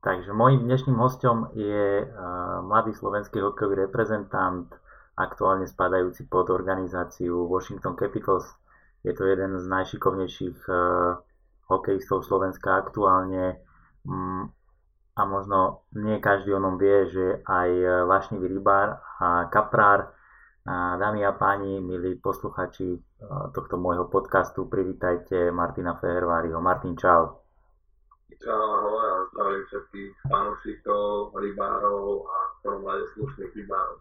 Takže môjim dnešným hostom je uh, mladý slovenský hokejový reprezentant, aktuálne spadajúci pod organizáciu Washington Capitals. Je to jeden z najšikovnejších uh, hokejistov Slovenska aktuálne um, a možno nie každý o ňom vie, že aj vášnivý rybár a kaprár. Dámy a páni, milí posluchači tohto môjho podcastu, privítajte Martina Feherváriho. Martin, čau. Čau, ahoj a zdravím všetkých fanúšikov, rybárov a v prvom rade slušných rybárov.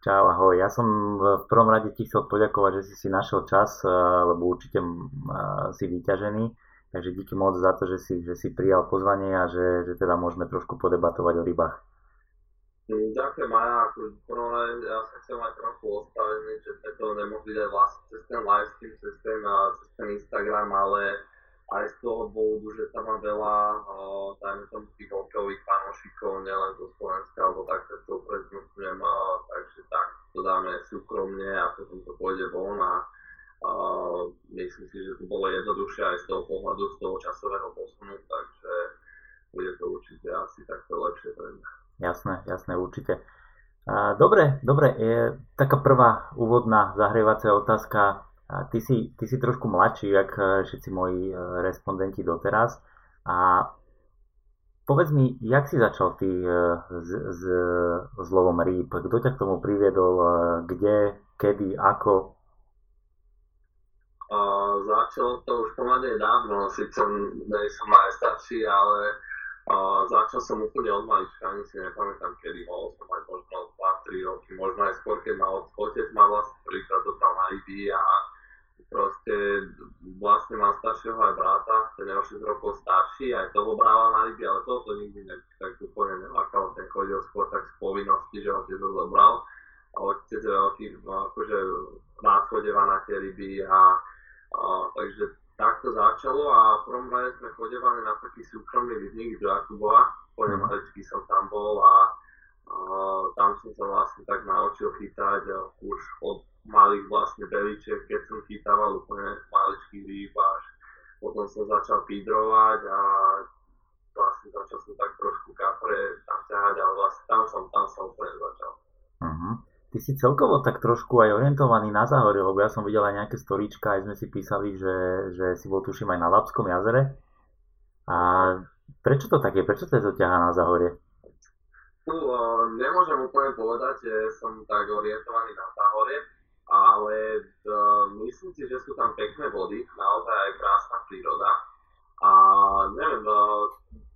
Čau, ahoj. Ja som v prvom rade ti chcel poďakovať, že si si našiel čas, eh, lebo určite eh, si vyťažený. Takže díky moc za to, že si, že si prijal pozvanie a že, že teda môžeme trošku podebatovať o rybách. Mm, ďakujem Maja, ako rade ja sa chcem aj trochu ospravedlniť, že sme to nemohli dať vlastne cez ten livestream, cez ten, cez ten Instagram, ale aj z toho dôvodu, že tam má veľa, uh, dajme tomu tých hokejových fanúšikov, nielen zo Slovenska, alebo tak sa to preznutujem, takže tak to dáme súkromne a potom to pôjde von a uh, myslím si, že to bolo jednoduchšie aj z toho pohľadu, z toho časového posunu, takže bude to určite asi takto lepšie pre mňa. Jasné, jasné, určite. Dobre, dobre, je taká prvá úvodná zahrievacia otázka. Ty, si, ty si trošku mladší, jak e, všetci moji e, respondenti doteraz. A povedz mi, jak si začal ty e, s, s, s lovom rýb? Kto ťa k tomu priviedol? Kde, kedy, ako? Uh, začal to už pomerne dávno, síce nie som najstarší, ale uh, začal som úplne od malička, ani si nepamätám kedy, bol som aj možno 2-3 roky, možno aj skôr, keď ma otec ma vlastne prvýkrát dotal na ryby a mám staršieho aj brata, ten je o 6 rokov starší, aj toho bráva na ryby, ale toto nikdy ne, tak úplne nelákal, ten chodil skôr tak z povinnosti, že otec ho zobral. A otec je veľký, akože rád chodeva na tie ryby a, a takže takto začalo a v prvom rade sme chodevali na taký súkromný rybník do Jakubova, po mm. som tam bol a, a tam som sa vlastne tak naučil chytať už od malých vlastne beličiek, keď som chytával úplne rýb až potom som začal pídrovať a vlastne začal som tak trošku kapre tam ťahať, ale vlastne tam som, tam som úplne začal. Uh-huh. Ty si celkovo tak trošku aj orientovaný na záhorie, lebo ja som videl aj nejaké storíčka, aj sme si písali, že, že si bol tuším aj na Lapskom jazere. A prečo to tak je? Prečo to ťahá na záhorie? No, nemôžem úplne povedať, že som tak orientovaný na záhorie, ale uh, myslím si, že sú tam pekné vody, naozaj aj krásna príroda. A neviem, uh,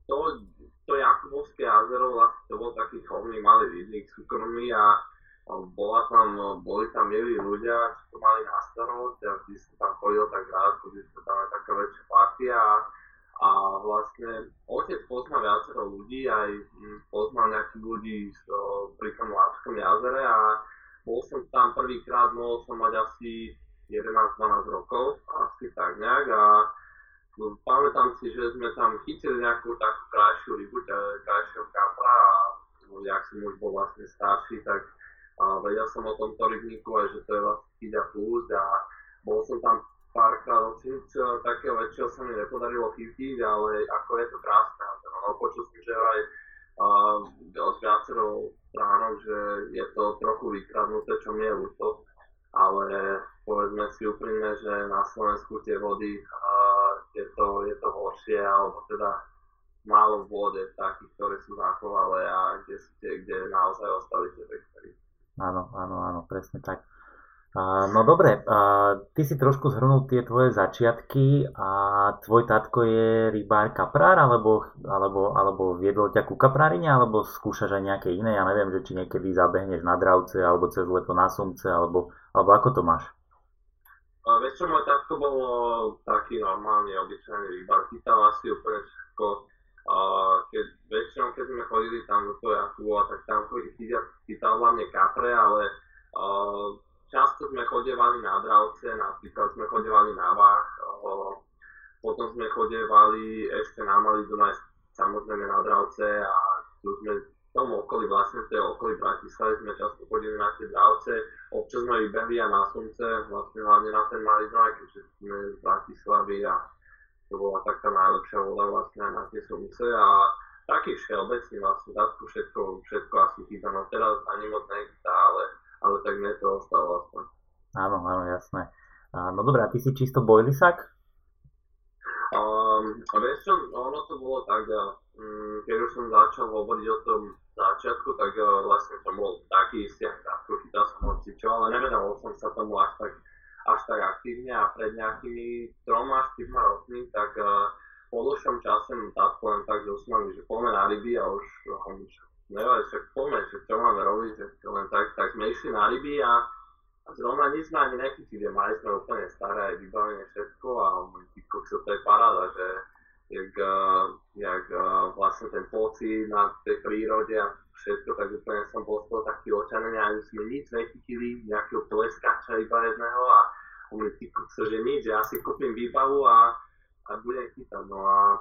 to, to Jakubovské jazero vlastne to bol taký chovný malý rybník súkromný a bola tam, boli tam milí ľudia, čo to mali na starosť a vždy som tam chodil tak rád, že to tam je taká väčšia partia a vlastne otec pozná viacero ľudí, aj hm, poznal nejakých ľudí pri tom Lápskom jazere a bol som tam prvýkrát, mohol som mať asi 11-12 rokov, asi tak nejak a no, pamätám si, že sme tam chytili nejakú takú krajšiu rybu, krajšieho kapra a no, jak som už bol vlastne starší, tak a vedel som o tomto rybníku aj, že to je vlastne chyťa púšť a bol som tam párkrát oceniť, takého väčšieho sa mi nepodarilo chytiť, ale ako je to krásne. No, počul som, že aj od viacero vykradnuté, čo mi je ľúto, ale povedzme si úprimne, že na Slovensku tie vody je, to, je to horšie, alebo teda málo vôde takých, ktoré sú zachovalé a kde, sú tie, kde naozaj ostali tie vektory. Áno, áno, áno, presne tak. No dobre, ty si trošku zhrnul tie tvoje začiatky a tvoj tatko je rybár kaprár, alebo, alebo, alebo viedol ťa ku kaprárine, alebo skúšaš aj nejaké iné, ja neviem, že či niekedy zabehneš na dravce, alebo cez leto na sumce, alebo, alebo ako to máš? A vieš čo, môj tatko bol taký normálny, obyčajný rybár, chytal asi úplne všetko. A keď, väčšinou, keď sme chodili tam do toho Jakubova, tak tam chytal, hlavne kapre, ale uh, často sme chodevali na dravce, napríklad sme chodevali na Vách, potom sme chodevali ešte na Malý Dunaj, samozrejme na dravce a tu sme v tom okolí, vlastne v tej okolí Bratislavy sme často chodili na tie dravce, občas sme vybehli a na slnce, vlastne hlavne na ten Malý Dunaj, keďže sme z Bratislavy a to bola taká najlepšia voda vlastne na tie slnce a taký všeobecný vlastne, dátku všetko, všetko asi chýba, no teraz ani moc nechýba, ale, ale tak mne to ostalo aspoň. Áno, áno, jasné. No dobré, a ty si čisto bojlisak? Um, vieš čo, ono to bolo tak, um, keď už som začal hovoriť o tom začiatku, tak uh, vlastne som bol taký istý, ako chytal som hocičo, ale nevenoval som sa tomu až tak, až tak aktívne a pred nejakými troma až rokmi, tak uh, po dlhšom čase mi táto len tak, usmali, že poďme na ryby a už um, nevadí, že poďme, že čo máme robiť, že len tak, tak sme išli na ryby a a zrovna nič sme ani nechytili, mali sme úplne staré vybavenie všetko a ty kokso, to je paráda, že jak, uh, jak uh, vlastne ten pocit na tej prírode a všetko, tak úplne som bol z toho taký očanený, ani sme nič nechytili, nejakého pleskača iba jedného a mi ty kokso, že nič, ja si kúpim výbavu a, a budem chytať, no a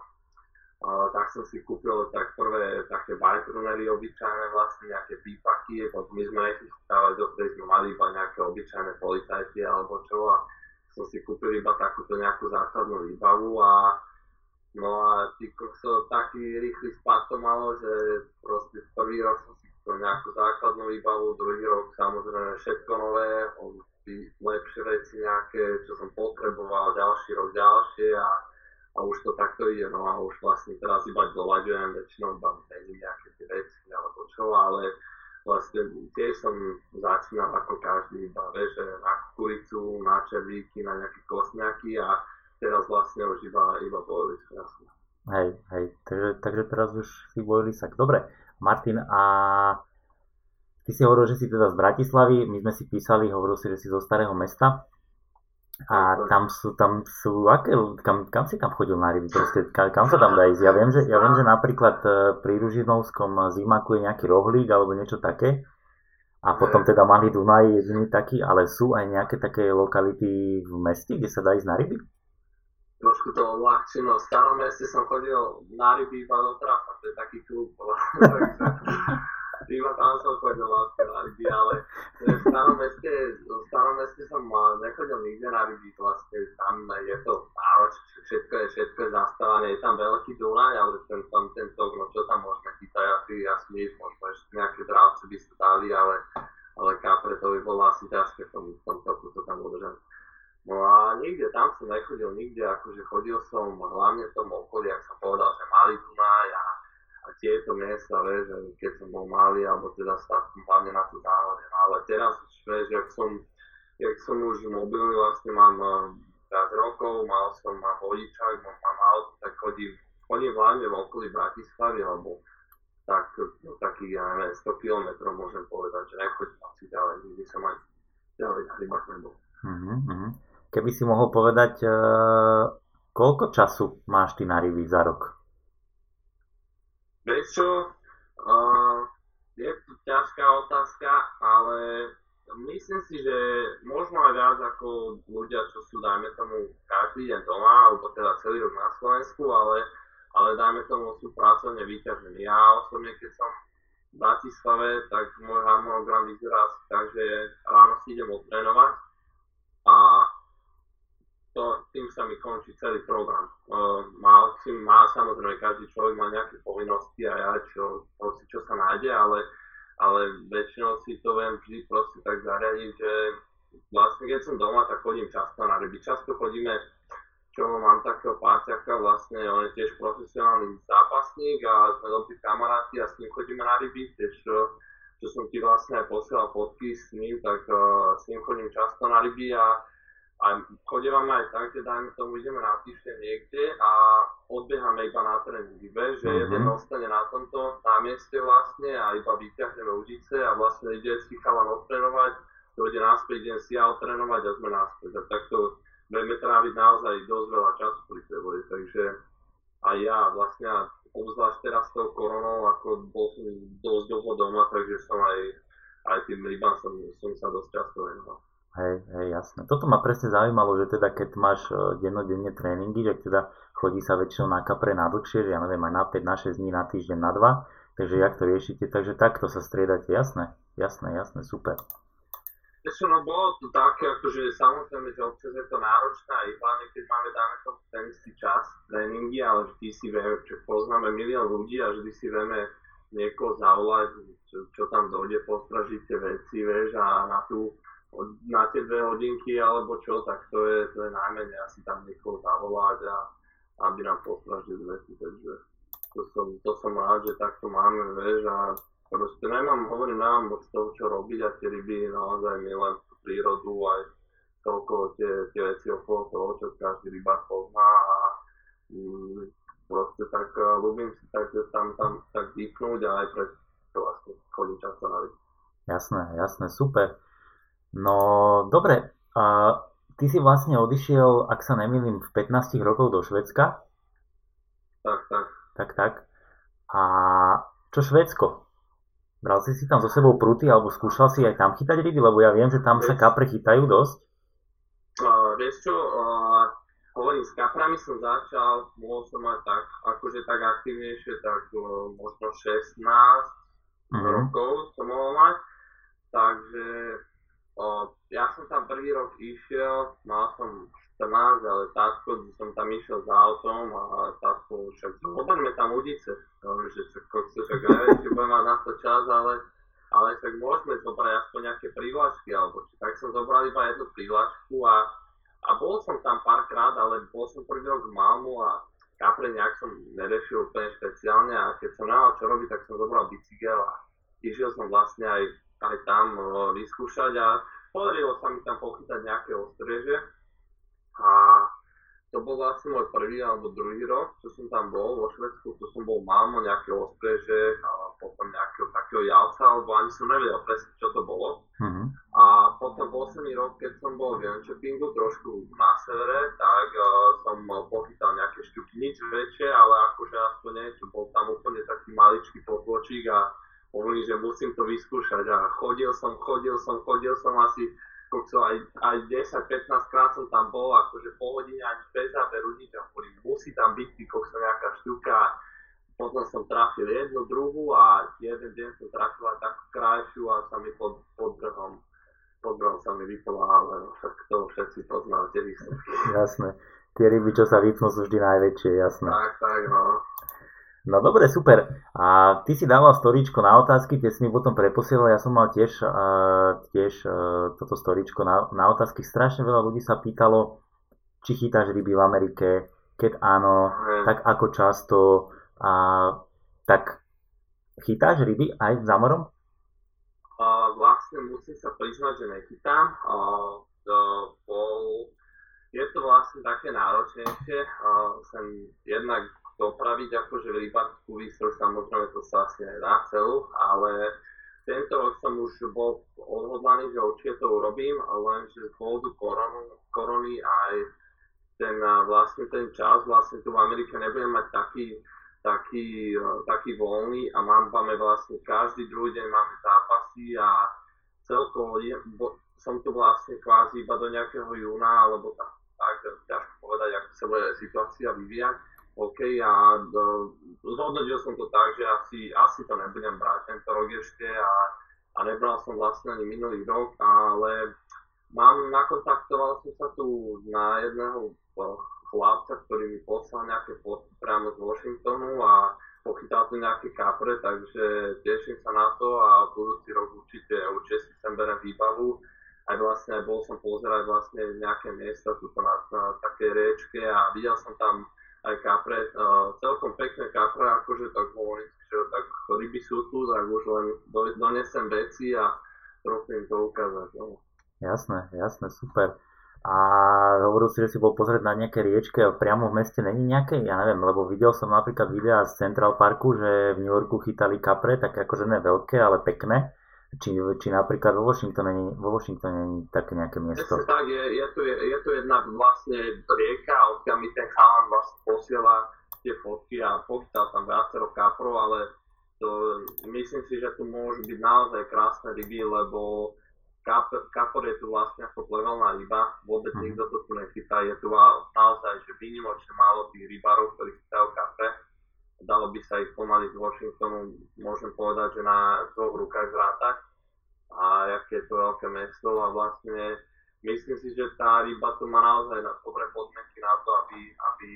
Tak som si kúpil tak prvé také bajtrunery obyčajné vlastne, nejaké pípaky, potom my sme nechytávali, dovtedy sme mali iba nejaké obyčajné policajty alebo čo a som si kúpil iba takúto nejakú základnú výbavu a no a ty kokso taký rýchly spad to malo, že proste prvý rok som si kúpil nejakú základnú výbavu, druhý rok samozrejme všetko nové, lepšie veci nejaké, čo som potreboval, ďalší rok ďalšie a a už to takto ide, no a už vlastne teraz iba doľaďujem, väčšinou iba mením nejaké tie veci alebo čo, ale vlastne tiež som začínal ako každý iba, vieš, na kukuricu, na červíky, na nejaké kosňaky a teraz vlastne už iba, iba bojlisk, jasne. Hej, hej, takže, takže teraz už si bojlisak. Dobre, Martin, a ty si hovoril, že si teda z Bratislavy, my sme si písali, hovoril si, že si zo starého mesta. A tam sú, tam sú, aké, kam, kam si tam chodil na ryby, proste, kam, kam sa tam dá ísť? Ja viem, že, ja viem, že napríklad e, pri Ružinovskom zimaku je nejaký rohlík alebo niečo také. A potom teda Malý Dunaj je jediný taký, ale sú aj nejaké také lokality v meste, kde sa dá ísť na ryby? Trošku to odľahčím, no v starom meste som chodil na ryby iba do trafa, to je taký klub. iba tam som chodil vlastne na ryby, ale v starom meste, v starom meste som nechodil nikde na ryby, vlastne tam je to náročné, všetko je, všetko je zastávané, je tam veľký Dunaj, ale ten, tam ten tok, no čo tam môžeme chytať, asi, asi nič, možno ešte nejaké dravce by sa dali, ale, ale kapre to by bolo asi ťažké v tom, v tom toku to tam udržať. No a nikde, tam som nechodil nikde, akože chodil som hlavne v tom okolí, ak som povedal, že malý Dunaj a a vieš, že keď som bol malý, alebo teda sa hlavne na to záhode. No, ale teraz už, vieš, jak som, jak som už mobilný, vlastne mám viac rokov, mal som, mám vodičák, mám, mám auto, tak chodím, chodím hlavne v okolí Bratislavy, alebo tak, no, takých, ja neviem, 100 km môžem povedať, že nechodím asi ďalej, nikdy som aj ďalej na rybách nebol. Uh-huh. Keby si mohol povedať, uh, koľko času máš ty na ryby za rok? Vieš čo, uh, je to ťažká otázka, ale myslím si, že možno aj viac ako ľudia, čo sú, dajme tomu, každý deň doma, alebo teda celý rok na Slovensku, ale, ale dajme tomu, sú pracovne vyťažení. Ja osobne, keď som v Bratislave, tak môj harmonogram vyzerá asi tak, že ráno si idem odtrénovať a to, tým sa mi končí celý program. Uh, má, má, samozrejme, každý človek má nejaké povinnosti a ja, čo, proste, čo sa nájde, ale, ale väčšinou si to viem vždy proste tak zariadiť, že vlastne keď som doma, tak chodím často na ryby. Často chodíme, čo mám takého parťaka, vlastne on je tiež profesionálny zápasník a sme dobrí kamaráti a s ním chodíme na ryby, tiež čo, čo som ti vlastne aj posielal fotky s ním, tak uh, s ním chodím často na ryby a a chodívame aj tak, že dajme tomu ideme na týždeň niekde a odbiehame iba na tréningy. Vieš, že mm-hmm. jeden ostane na tomto na mieste vlastne a iba vyťahneme udice a vlastne ide si chalan odtrénovať, dojde naspäť, idem si ja odtrénovať a sme naspäť. A takto budeme tráviť naozaj dosť veľa času pri vode, takže aj ja vlastne, obzvlášť teraz s tou koronou, ako bol som dosť dlho doma, takže som aj, aj tým rybám som, som sa dosť často venoval. Hej, hej, jasné. Toto ma presne zaujímalo, že teda keď máš e, dennodenne tréningy, že teda chodí sa väčšinou na kapre na dlhšie, ja neviem, aj na 5, na 6 dní, na týždeň, na 2, takže jak to riešite, takže takto sa striedate, jasné, jasné, jasné, super. Ešte no bolo to také, akože samozrejme, že občas je to náročné, aj hlavne keď máme dáme to ten istý čas tréningy, ale vždy si vieme, čo poznáme milión ľudí a vždy si vieme niekoho zavolať, čo, čo tam dojde, postražiť tie veci, vieš, a na, tú, na tie dve hodinky alebo čo, tak to je, to je najmenej asi tam niekoho zavolať a aby nám postražili veci, takže to som, to som rád, že takto máme, vieš, a Proste nemám, hovorím, nemám moc toho, čo robiť a tie ryby naozaj milujem tú prírodu aj toľko tie, tie veci okolo toho, čo každý rybár pozná a mm, proste tak uh, ľúbim si tak, že tam, tam tak dýchnúť a aj pre to vlastne chodím často na ryby. Jasné, jasné, super. No, dobre, a ty si vlastne odišiel, ak sa nemýlim, v 15 rokov do Švedska? Tak, tak. Tak, tak. A čo Švedsko? Bral si si tam so sebou pruty alebo skúšal si aj tam chytať ryby? Lebo ja viem, že tam sa kapre chytajú dosť. Uh, vieš čo, uh, hovorím, s kaprami som začal, mohol som mať tak, akože tak aktivnejšie, tak uh, možno 16 uh-huh. rokov som mohol mať. Takže uh, ja som tam prvý rok išiel, mal som 14, ale táto som tam išiel za autom a táto však zoberme tam udice, že však kokso, však neviem, či budem mať na to čas, ale, ale však môžeme zobrať aspoň nejaké prihlášky, alebo či tak som zobral iba jednu prihlášku a, a bol som tam párkrát, ale bol som prvý rok v Malmu a kapre nejak som nerešil úplne špeciálne a keď som nemal čo robiť, tak som zobral bicykel a išiel som vlastne aj, aj tam vyskúšať a podarilo sa mi tam pochytať nejaké ostreže a to bol vlastne môj prvý alebo druhý rok, čo som tam bol vo Švedsku, to som bol mámo nejakého ostreže a potom nejakého takého jalca, alebo ani som nevedel presne, čo to bolo. Uh-huh. A potom posledný rok, keď som bol v Jönköpingu, trošku na severe, tak uh, som pochytal nejaké šťuky, nič väčšie, ale akože aspoň niečo, bol tam úplne taký maličký potločík a hovorím, že musím to vyskúšať a chodil som, chodil som, chodil som asi kokso aj, aj 10-15 krát som tam bol, akože po hodine ani bez záberu nič musí tam byť ty kokso nejaká šťuka. Potom som trafil jednu, druhú a jeden deň som trafil aj takú krajšiu a sa mi pod, pod brhom pod brhom sa mi vypala, ale však to všetci poznáte. Jasné. Tie ryby, čo sa vypnú, sú vždy najväčšie, jasné. Tak, tak, no. No dobre, super. A ty si dával storičko na otázky, tie si mi potom preposielal. Ja som mal tiež, uh, tiež uh, toto storičko na, na otázky. Strašne veľa ľudí sa pýtalo, či chytáš ryby v Amerike. Keď áno, mm. tak ako často. A, tak chytáš ryby aj za morom? Uh, vlastne musím sa priznať, že nechytám. Uh, to bol, je to vlastne také náročnejšie. Uh, sem jednak dopraviť akože rybárskú výstroj, samozrejme to sa asi nedá celú, ale tento rok som už bol odhodlaný, že určite to urobím, lenže z dôvodu koronu, korony aj ten vlastne ten čas, vlastne tu v Amerike nebudem mať taký, taký, taký voľný a mám, máme vlastne každý druhý deň máme zápasy a celkovo je, bo, som tu vlastne kvázi iba do nejakého júna, alebo tak, tak ťažko povedať, ako sa bude situácia vyvíjať OK a do, zhodnotil som to tak, že asi, asi to nebudem brať tento rok ešte a, a nebral som vlastne ani minulý rok, ale mám, nakontaktoval som sa tu na jedného chlapca, ktorý mi poslal nejaké fotky priamo z Washingtonu a pochytal tu nejaké kapre, takže teším sa na to a budúci rok určite, určite si sem berem výbavu. Aj vlastne bol som pozerať vlastne nejaké miesta tu na, na také riečke a videl som tam aj kapre, uh, celkom pekné kapre, akože tak hovorím že tak ryby sú tu, tak už len do, donesem veci a trochu to ukázať. No. Jasné, jasné, super. A hovoril si, že si bol pozrieť na nejaké riečke, priamo v meste není nejaké, ja neviem, lebo videl som napríklad videa z Central Parku, že v New Yorku chytali kapre, tak akože ne veľké, ale pekné. Či, či napríklad vo Washingtone, vo Washingtone nie také nejaké miesto? Presne tak, je, je, tu, je, je tu jedna vlastne rieka, odkiaľ mi ten chalan vlastne posiela tie fotky a pochytal tam viacero kaprov, ale to, myslím si, že tu môžu byť naozaj krásne ryby, lebo kap, kapor je tu vlastne ako plevelná ryba, vôbec mm. nikto to tu nechytá, je tu naozaj že výnimočne málo tých rybárov, ktorí chytajú kapre dalo by sa ich pomaly z Washingtonu, môžem povedať, že na dvoch rukách zrátať. A aké je to veľké mesto a vlastne myslím si, že tá ryba tu má naozaj na dobré podmienky na to, aby, aby,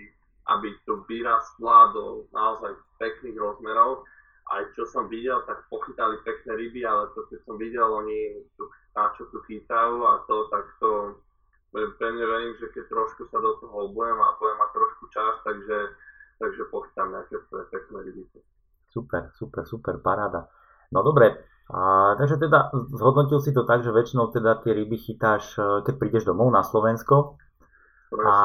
aby tu vyrastla do naozaj pekných rozmerov. Aj čo som videl, tak pochytali pekné ryby, ale to keď som videl, oni tu, na čo tu chytajú a to, tak to pevne verím, že keď trošku sa do toho obujem a budem mať trošku čas, takže, takže pochytám nejaké pekné ryby. Super, super, super, paráda. No dobre, a, takže teda zhodnotil si to tak, že väčšinou teda tie ryby chytáš, e, keď prídeš domov na Slovensko. A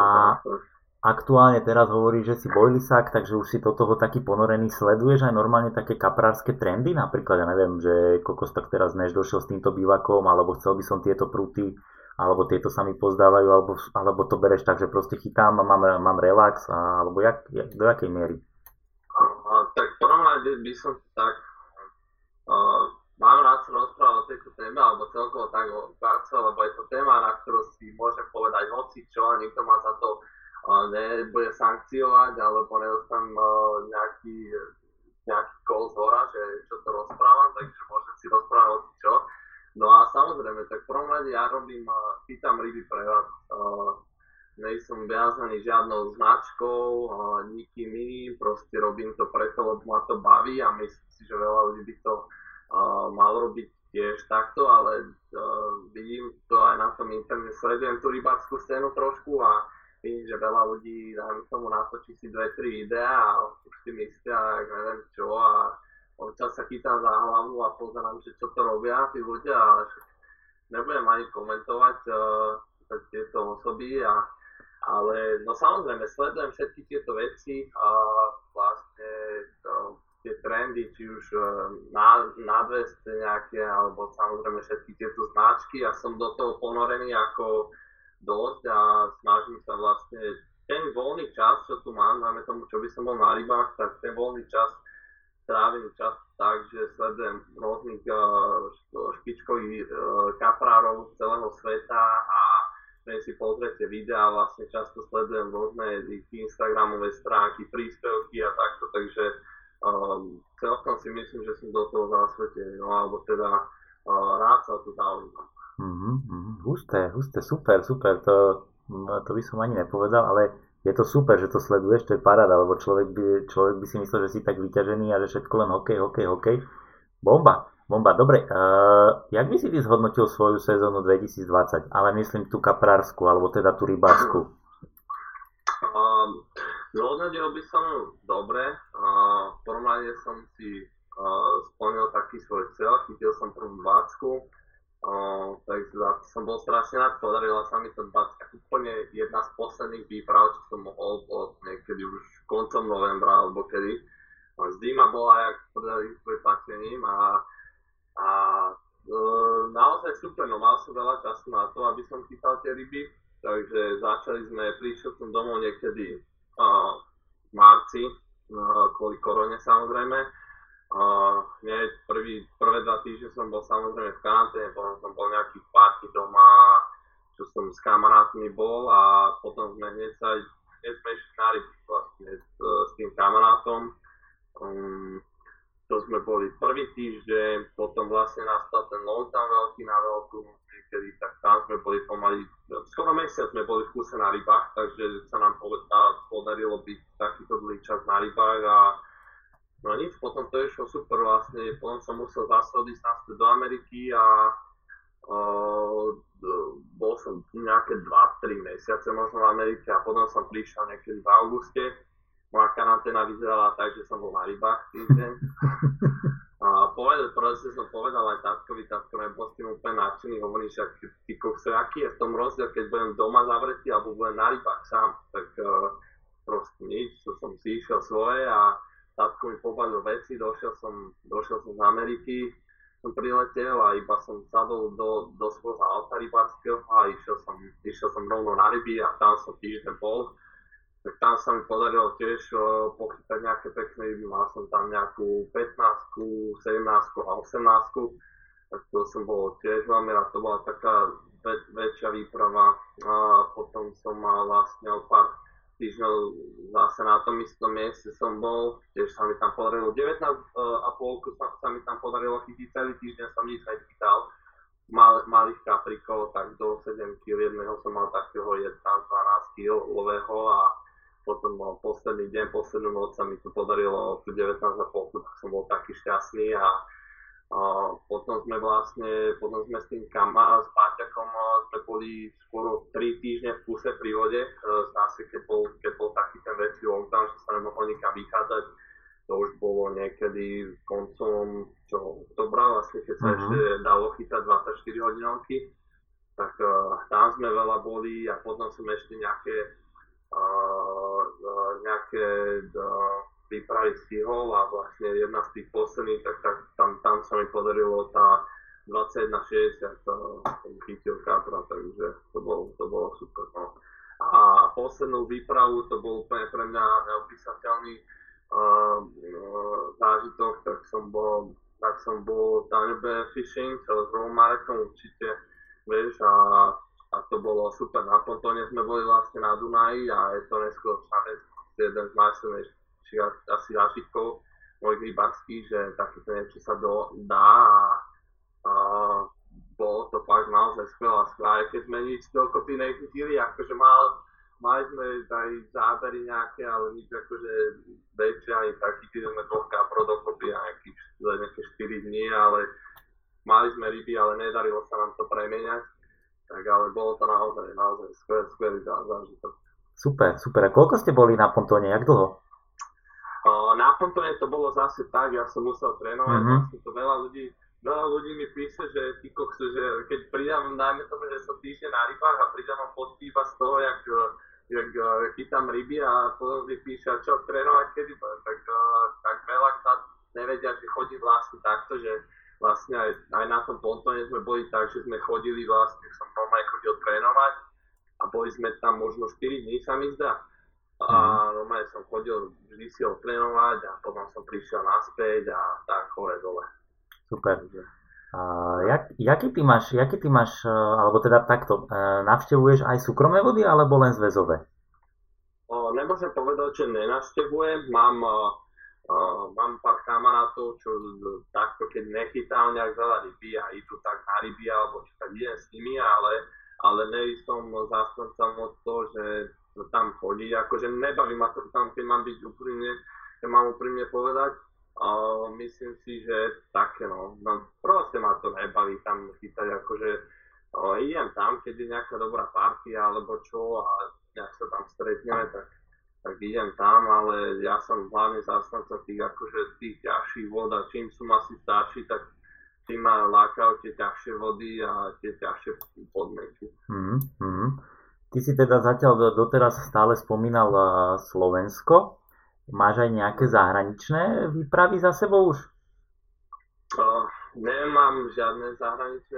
aktuálne teraz hovorí, že si bojlisák, takže už si do toho taký ponorený. Sleduješ aj normálne také kaprárske trendy? Napríklad, ja neviem, že kokos tak teraz než došiel s týmto bývakom, alebo chcel by som tieto prúty, alebo tieto sa mi pozdávajú, alebo, alebo to bereš tak, že proste chytám a mám, mám relax, a, alebo jak, jak, do jakej miery? A, tak v prvom rade by som tak uh, mám rád sa rozprávať o tejto téme, alebo celkovo tak o Barce, lebo je to téma, na ktorú si môžem povedať hoci čo a nikto ma za to uh, nebude sankciovať, alebo nedostanem nejaký, nejaký kol z hora, že čo to rozprávam, takže môžem si rozprávať hoci čo. No a samozrejme, tak v prvom rade ja robím, uh, chytám ryby pre vás. Uh, nej som viazaný žiadnou značkou, uh, nikým iným, proste robím to preto, lebo ma to baví a myslím si, že veľa ľudí by to mal robiť tiež takto, ale uh, vidím to aj na tom internete, sledujem tú rybárskú scénu trošku a vidím, že veľa ľudí, dajme tomu, natočí si dve, tri videá a už si myslia, neviem čo a občas sa chytám za hlavu a pozerám, že čo to robia tí ľudia, ale nebudem ani komentovať uh, tieto osoby a ale no samozrejme, sledujem všetky tieto veci a vlastne uh, tie trendy, či už e, nadveste nejaké, alebo samozrejme všetky tieto značky. Ja som do toho ponorený ako dosť a snažím sa vlastne ten voľný čas, čo tu mám, najmä tomu, čo by som bol na rybách, tak ten voľný čas trávim čas tak, že sledujem rôznych uh, špičkových uh, kaprárov celého sveta a keď si pozriete videá, vlastne často sledujem rôzne Instagramové stránky, príspevky a takto, takže um, celkom si myslím, že som do toho zasvetený, no alebo teda uh, rád sa tu zaujímam. Mm-hmm. Husté, husté, super, super, to, to by som ani nepovedal, ale je to super, že to sleduješ, to je paráda, lebo človek by, človek by si myslel, že si tak vyťažený a že všetko len hokej, hokej, hokej. Bomba, bomba, dobre. Uh, jak by si ty zhodnotil svoju sezónu 2020, ale myslím tú kaprársku, alebo teda tú rybársku? Um, Zhodnotil by som ju dobre. v prvom rade som si splnil taký svoj cieľ, chytil som prvú bácku, takže som bol strašne rád, podarila sa mi to bácka úplne jedna z posledných výprav, čo som mohol od niekedy už koncom novembra alebo kedy. Zima bola jak prdeli s preplatením a, a e, naozaj super, no mal som veľa času na to, aby som chytal tie ryby, takže začali sme, prišiel som domov niekedy v marci, kvôli korone samozrejme. Hneď prvý, prvé dva týždne som bol samozrejme v karanténe, potom som bol nejaký party doma, čo som s kamarátmi bol a potom sme hneď sa hneď sme išli na ryby vlastne s, s tým kamarátom. Um, to sme boli prvý týždeň, potom vlastne nastal ten lockdown veľký na veľkú, niekedy, tak tam sme boli pomaly, skoro mesiac sme boli v kuse na rybách, takže sa nám podarilo byť takýto dlhý čas na rybách a no nič, potom to išlo super vlastne, potom som musel zase odísť naspäť do Ameriky a o, bol som nejaké 2-3 mesiace možno v Amerike a potom som prišiel niekedy v auguste. Moja karanténa vyzerala tak, že som bol na rybách týždeň. A povedal, proste som povedal aj tatkovi, tatko nebol s tým úplne nadšený, hovorí, že ty kokse, aký je v tom rozdiel, keď budem doma zavretý alebo budem na rybách sám, tak uh, proste nič, to som si išiel svoje a tatko mi pobavil veci, došiel som, došiel som z Ameriky, som priletel a iba som sadol do, do svojho auta rybárskeho a išiel som, išiel som rovno na ryby a tam som týždeň bol. Tak tam sa mi podarilo tiež uh, pochytať nejaké pekné ryby, mal som tam nejakú 15, 17 a 18, tak to som bol tiež veľmi rád, to bola taká väč- väčšia výprava. A potom som mal vlastne o pár týždňov zase na tom istom mieste som bol, tiež sa mi tam podarilo 19 uh, a polku sa, sa mi tam podarilo chytiť, celý týždeň som nič nechytal, mal, malých kaprikov, tak do 7 kg jedného som mal takého 11-12 kg lového a potom no, posledný deň, poslednú noc sa mi to podarilo 19,5, tak som bol taký šťastný a a potom sme vlastne, potom sme s tým kama, s Páťakom sme boli skoro 3 týždne v kuse pri vode, zase keď bol, keď bol taký ten väčší lockdown, že sa nemohlo nikam vychádzať, to už bolo niekedy koncom čo, oktobra, vlastne keď sa uh-huh. ešte dalo chytať 24 hodinovky, tak uh, tam sme veľa boli a potom som ešte nejaké, uh, uh, nejaké uh, výpravy stihol a vlastne jedna z tých posledných, tak, tak tam, tam sa mi podarilo tá 21.60 som chytil kapra, takže to bolo, to bolo super. No. A poslednú výpravu, to bol úplne pre mňa neopísateľný uh, uh, zážitok, tak som bol, tak som bol tam fishing s Rovom Marekom určite, vieš, a, a to bolo super. Na Pontone sme boli vlastne na Dunaji a je to neskôršia vec, jeden z najsilnejších či asi zážitkov mojich rybárských, že takéto niečo sa do, dá a, a bolo to fakt naozaj skvelá skvelá, aj keď sme nič dokopy nechytili, akože mal, mali sme aj zábery nejaké, ale nič akože väčšie ani tak, chytili sme dvoch kaprov dokopy nejakých, nejaké 4 dní, ale mali sme ryby, ale nedarilo sa nám to premieňať, tak ale bolo to naozaj, naozaj skvelý, skvelý zážitok. Super, super. A koľko ste boli na pontóne, jak dlho? Na pontone to bolo zase tak, ja som musel trénovať, mm-hmm. vlastne to veľa ľudí, veľa ľudí mi píše, že ty kokso, že keď pridám, najmä tomu, že som týždeň na rybách a pridám fotky iba z toho, jak, jak chytám ryby a potom mi píše, čo trénovať kedy, tak, tak veľa sa nevedia, že chodí vlastne takto, že vlastne aj, aj na tom pontone sme boli tak, že sme chodili vlastne, som normálne chodil trénovať a boli sme tam možno 4 dní sa mi zdá a normálne som chodil vždy si ho trénovať a potom som prišiel naspäť a tak hore dole. Super. A jak, jaký, ty máš, jaký ty máš, e, alebo teda takto, e, navštevuješ aj súkromné vody alebo len zväzové? O, nemôžem povedať, že nenavštevujem. Mám, o, mám pár kamarátov, čo takto, keď nechytám nejak veľa ryby a idú tak na ryby alebo čo tak idem s nimi, ale, ale nej som zástancom od toho, že tam chodí. Akože nebaví ma to tam, keď mám byť úprimne, keď mám úprimne povedať. A myslím si, že také no, no proste ma to nebaví tam chytať, akože o, idem tam, keď je nejaká dobrá partia alebo čo a nejak sa tam stretneme, tak, tak idem tam, ale ja som hlavne zastanca tých akože tých ťažších vod a čím som asi starší, tak tým ma lákajú tie ťažšie vody a tie ťažšie podmienky. Mm-hmm. Ty si teda zatiaľ doteraz stále spomínal Slovensko. Máš aj nejaké zahraničné výpravy za sebou už? Uh, nemám žiadne zahraničné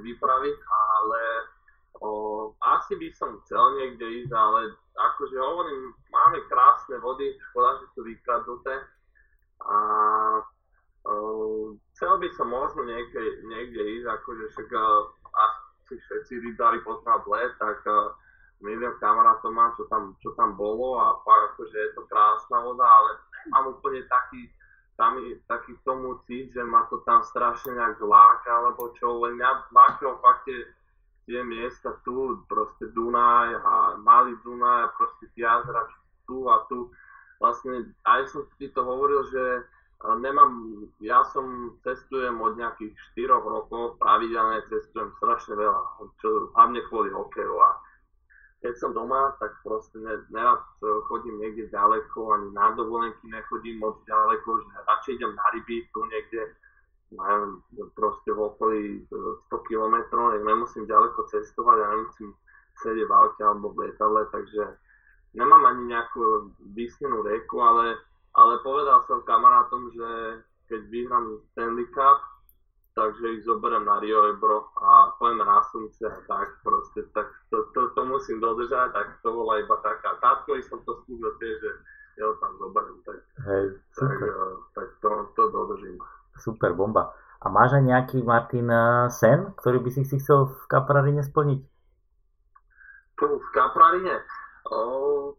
výpravy, ale uh, asi by som chcel niekde ísť, ale akože hovorím, máme krásne vody, škoda, že sú vykradnuté. A uh, chcel by som možno niekde, niekde ísť, akože však uh, si všetci rybári poznám let, tak uh, milión kamarátov mám, čo tam, čo tam bolo a fakt akože je to krásna voda, ale mám úplne taký, tam je taký tomu cít, že ma to tam strašne nejak láka, alebo čo, len mňa lákajú fakt tie, tie miesta tu, proste Dunaj a malý Dunaj a proste tie jazera tu a tu. Vlastne aj som ti to hovoril, že nemám, ja som cestujem od nejakých 4 rokov, pravidelne cestujem strašne veľa, čo, hlavne kvôli hokeju. A keď som doma, tak proste ne, nerad chodím niekde ďaleko, ani na dovolenky nechodím moc ďaleko, že radšej idem na ryby, tu niekde, neviem, proste v okolí 100 km, nech nemusím ďaleko cestovať a nemusím sedieť v aute alebo v lietadle, takže nemám ani nejakú vysnenú reku, ale ale povedal som kamarátom, že keď vyhrám Stanley Cup, takže ich zoberiem na Rio Ebro a pojem na slnce a tak proste, tak to, to, to musím dodržať, tak to bola iba taká, tátkovi som to skúsil tiež, že ja ho tam zoberiem, tak, Hej, tak, uh, tak to, to dodržím. Super, bomba. A máš aj nejaký, Martin, eh, sen, ktorý by si si chcel v Kaprarine splniť? Tu, v Kaprarine? O,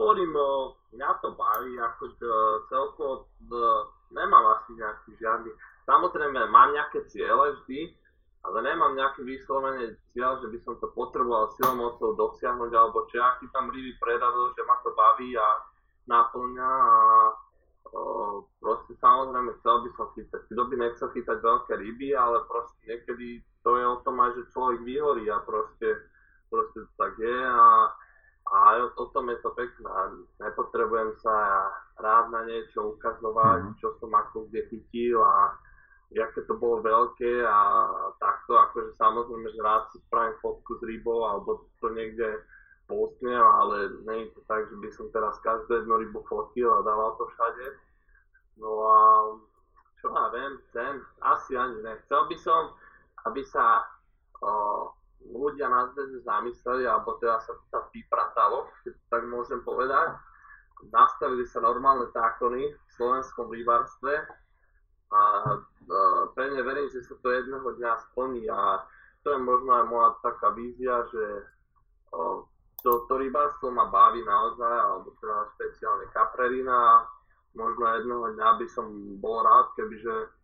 hovorím, mňa to baví, ako celkovo nemám asi nejaký žiadny, samozrejme mám nejaké ciele vždy, ale nemám nejaký vyslovene cieľ, že by som to potreboval silou mocou dosiahnuť, alebo či ja tam ryby preradil, že ma to baví a naplňa a o, proste samozrejme chcel by som chytať. Kto by nechcel chytať veľké ryby, ale proste niekedy to je o tom aj, že človek vyhorí a proste, proste to tak je a, a o tom je to pekné. Nepotrebujem sa rád na niečo ukazovať, mm. čo som ako kde chytil a aké to bolo veľké a takto, akože samozrejme, že rád si spravím fotku s rybou alebo to niekde postnem, ale nie je to tak, že by som teraz každú jednu rybu fotil a dával to všade. No a čo ja viem, chcem, asi ani nechcel by som, aby sa o, ľudia na zväze zamysleli, alebo teda sa to tam vypratalo, keď tak môžem povedať. Nastavili sa normálne zákony v slovenskom rybárstve, a uh, pevne verím, že sa to jedného dňa splní a to je možno aj moja taká vízia, že uh, to, to rybárstvo ma baví naozaj, alebo teda špeciálne kaprerina. Možno jedného dňa by som bol rád, kebyže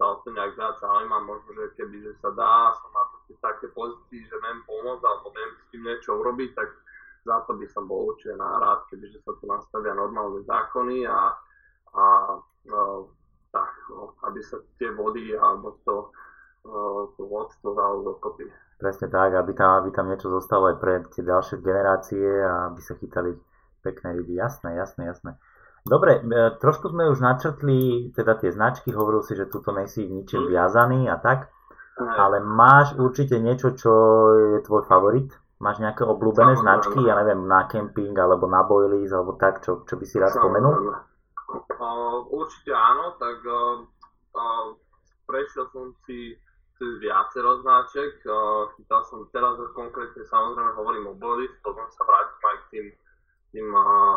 sa o to nejak viac zaujímam, možno, že kebyže sa dá, som na také pozícii, že viem pomôcť alebo viem s tým niečo urobiť, tak za to by som bol určite rád, kebyže sa tu nastavia normálne zákony a, a no, tak, no, aby sa tie vody alebo to, uh, to vodstvo dalo dokopy. Presne tak, aby tam, aby tam niečo zostalo aj pre tie ďalšie generácie a aby sa chytali pekné ryby. Jasné, jasné, jasné. Dobre, e, trošku sme už načrtli teda tie značky, hovoril si, že tuto nejsi ničím mm. viazaný a tak, ale máš určite niečo, čo je tvoj favorit? Máš nejaké obľúbené značky, ja neviem, na kemping alebo na boilies alebo tak, čo, čo by si rád spomenul? určite áno, tak prešiel som si cez viacero značek. Chytal som teraz konkrétne, samozrejme hovorím o Bolis, potom sa vrátim aj k tým, tým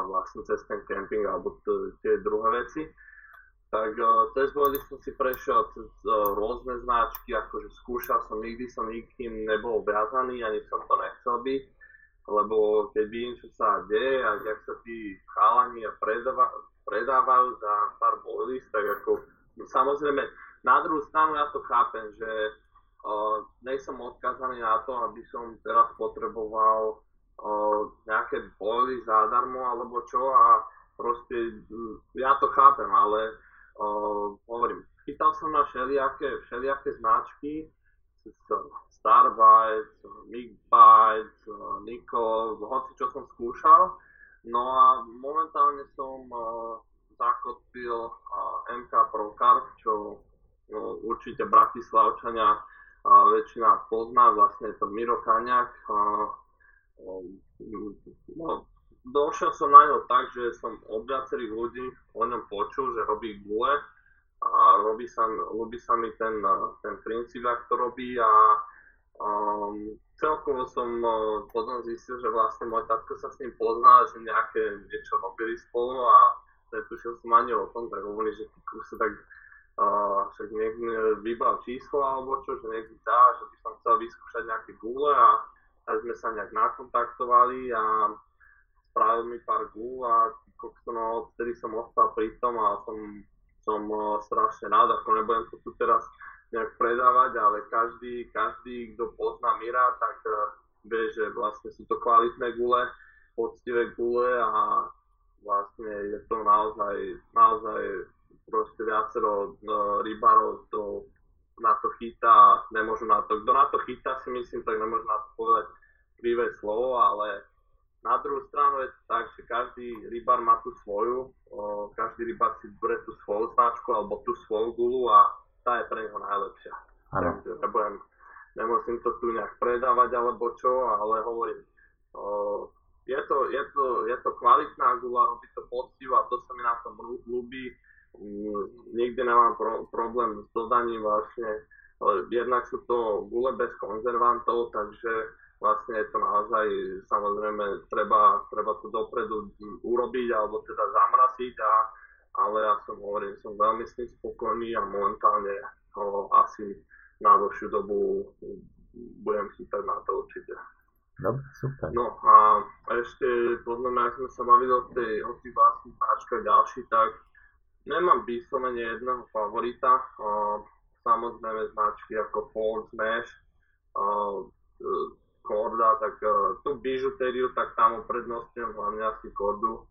vlastne cez ten camping alebo tie druhé veci. Tak cez Bolis som si prešiel cez rôzne značky, akože skúšal som, nikdy som nikým nebol viazaný, ani som to nechcel byť lebo keď vidím, čo sa deje a jak sa tí chalani predáva, predávajú za pár boilies, tak ako samozrejme na druhú stranu ja to chápem, že uh, nejsem odkazaný na to, aby som teraz potreboval nejaké boily zadarmo alebo čo a proste ja to chápem, ale uh, hovorím, chytal som na všelijaké, všelijaké značky, Starbite, Migbite, Nikol, hoci čo som skúšal. No a momentálne som uh, zakotvil uh, MK Pro Carb, čo no, určite Bratislavčania uh, väčšina pozná, vlastne je to Miro Kaňak. No, došiel som na ňo tak, že som od viacerých ľudí o ňom počul, že robí gule a robí sa, ľubí sa mi ten, ten princíp, ako to robí a Um, celkovo som uh, potom zistil, že vlastne môj tatko sa s ním pozná, že nejaké niečo robili spolu a netušil som ani o tom, tak hovorí, že ty kuse, tak uh, však mi vybral číslo alebo čo, že mi dá, že by som chcel vyskúšať nejaké gule a tak sme sa nejak nakontaktovali a spravil mi pár gul a no, odtedy som ostal pri tom a som, som uh, strašne rád, ako nebudem to tu teraz nejak predávať, ale každý, každý, kto pozná Mira, tak uh, vie, že vlastne sú to kvalitné gule, poctivé gule a vlastne je to naozaj, naozaj proste viacero uh, rybárov to na to chytá a nemôžu na to, kto na to chytá si myslím, tak nemôže na to povedať krivé slovo, ale na druhú stranu je to tak, že každý rybár má tú svoju, o, každý rybár si bude tú svoju značku alebo tú svoju gulu a tá je pre neho najlepšia. Takže nebudem, nemusím to tu nejak predávať alebo čo, ale hovorím, o, je, to, je, to, je to kvalitná gula, robí to poctivo a to sa mi na tom ľúbi. Mm, nikdy nemám pro, problém s dodaním vlastne, jednak sú to gule bez konzervantov, takže vlastne je to naozaj, samozrejme, treba, treba to dopredu urobiť alebo teda zamraziť a ale ja som hovorím, som veľmi s tým spokojný a momentálne o, asi na dlhšiu dobu budem chytať na to určite. Dobre, super. No a ešte potom, ak sme sa bavili o, tej, o tých vlastných páčkach ďalší, tak nemám vyslovene jedného favorita. Samozrejme značky ako Ford Smash, uh, Korda, tak uh, tú bižutériu, tak tam uprednostňujem hlavne asi Kordu.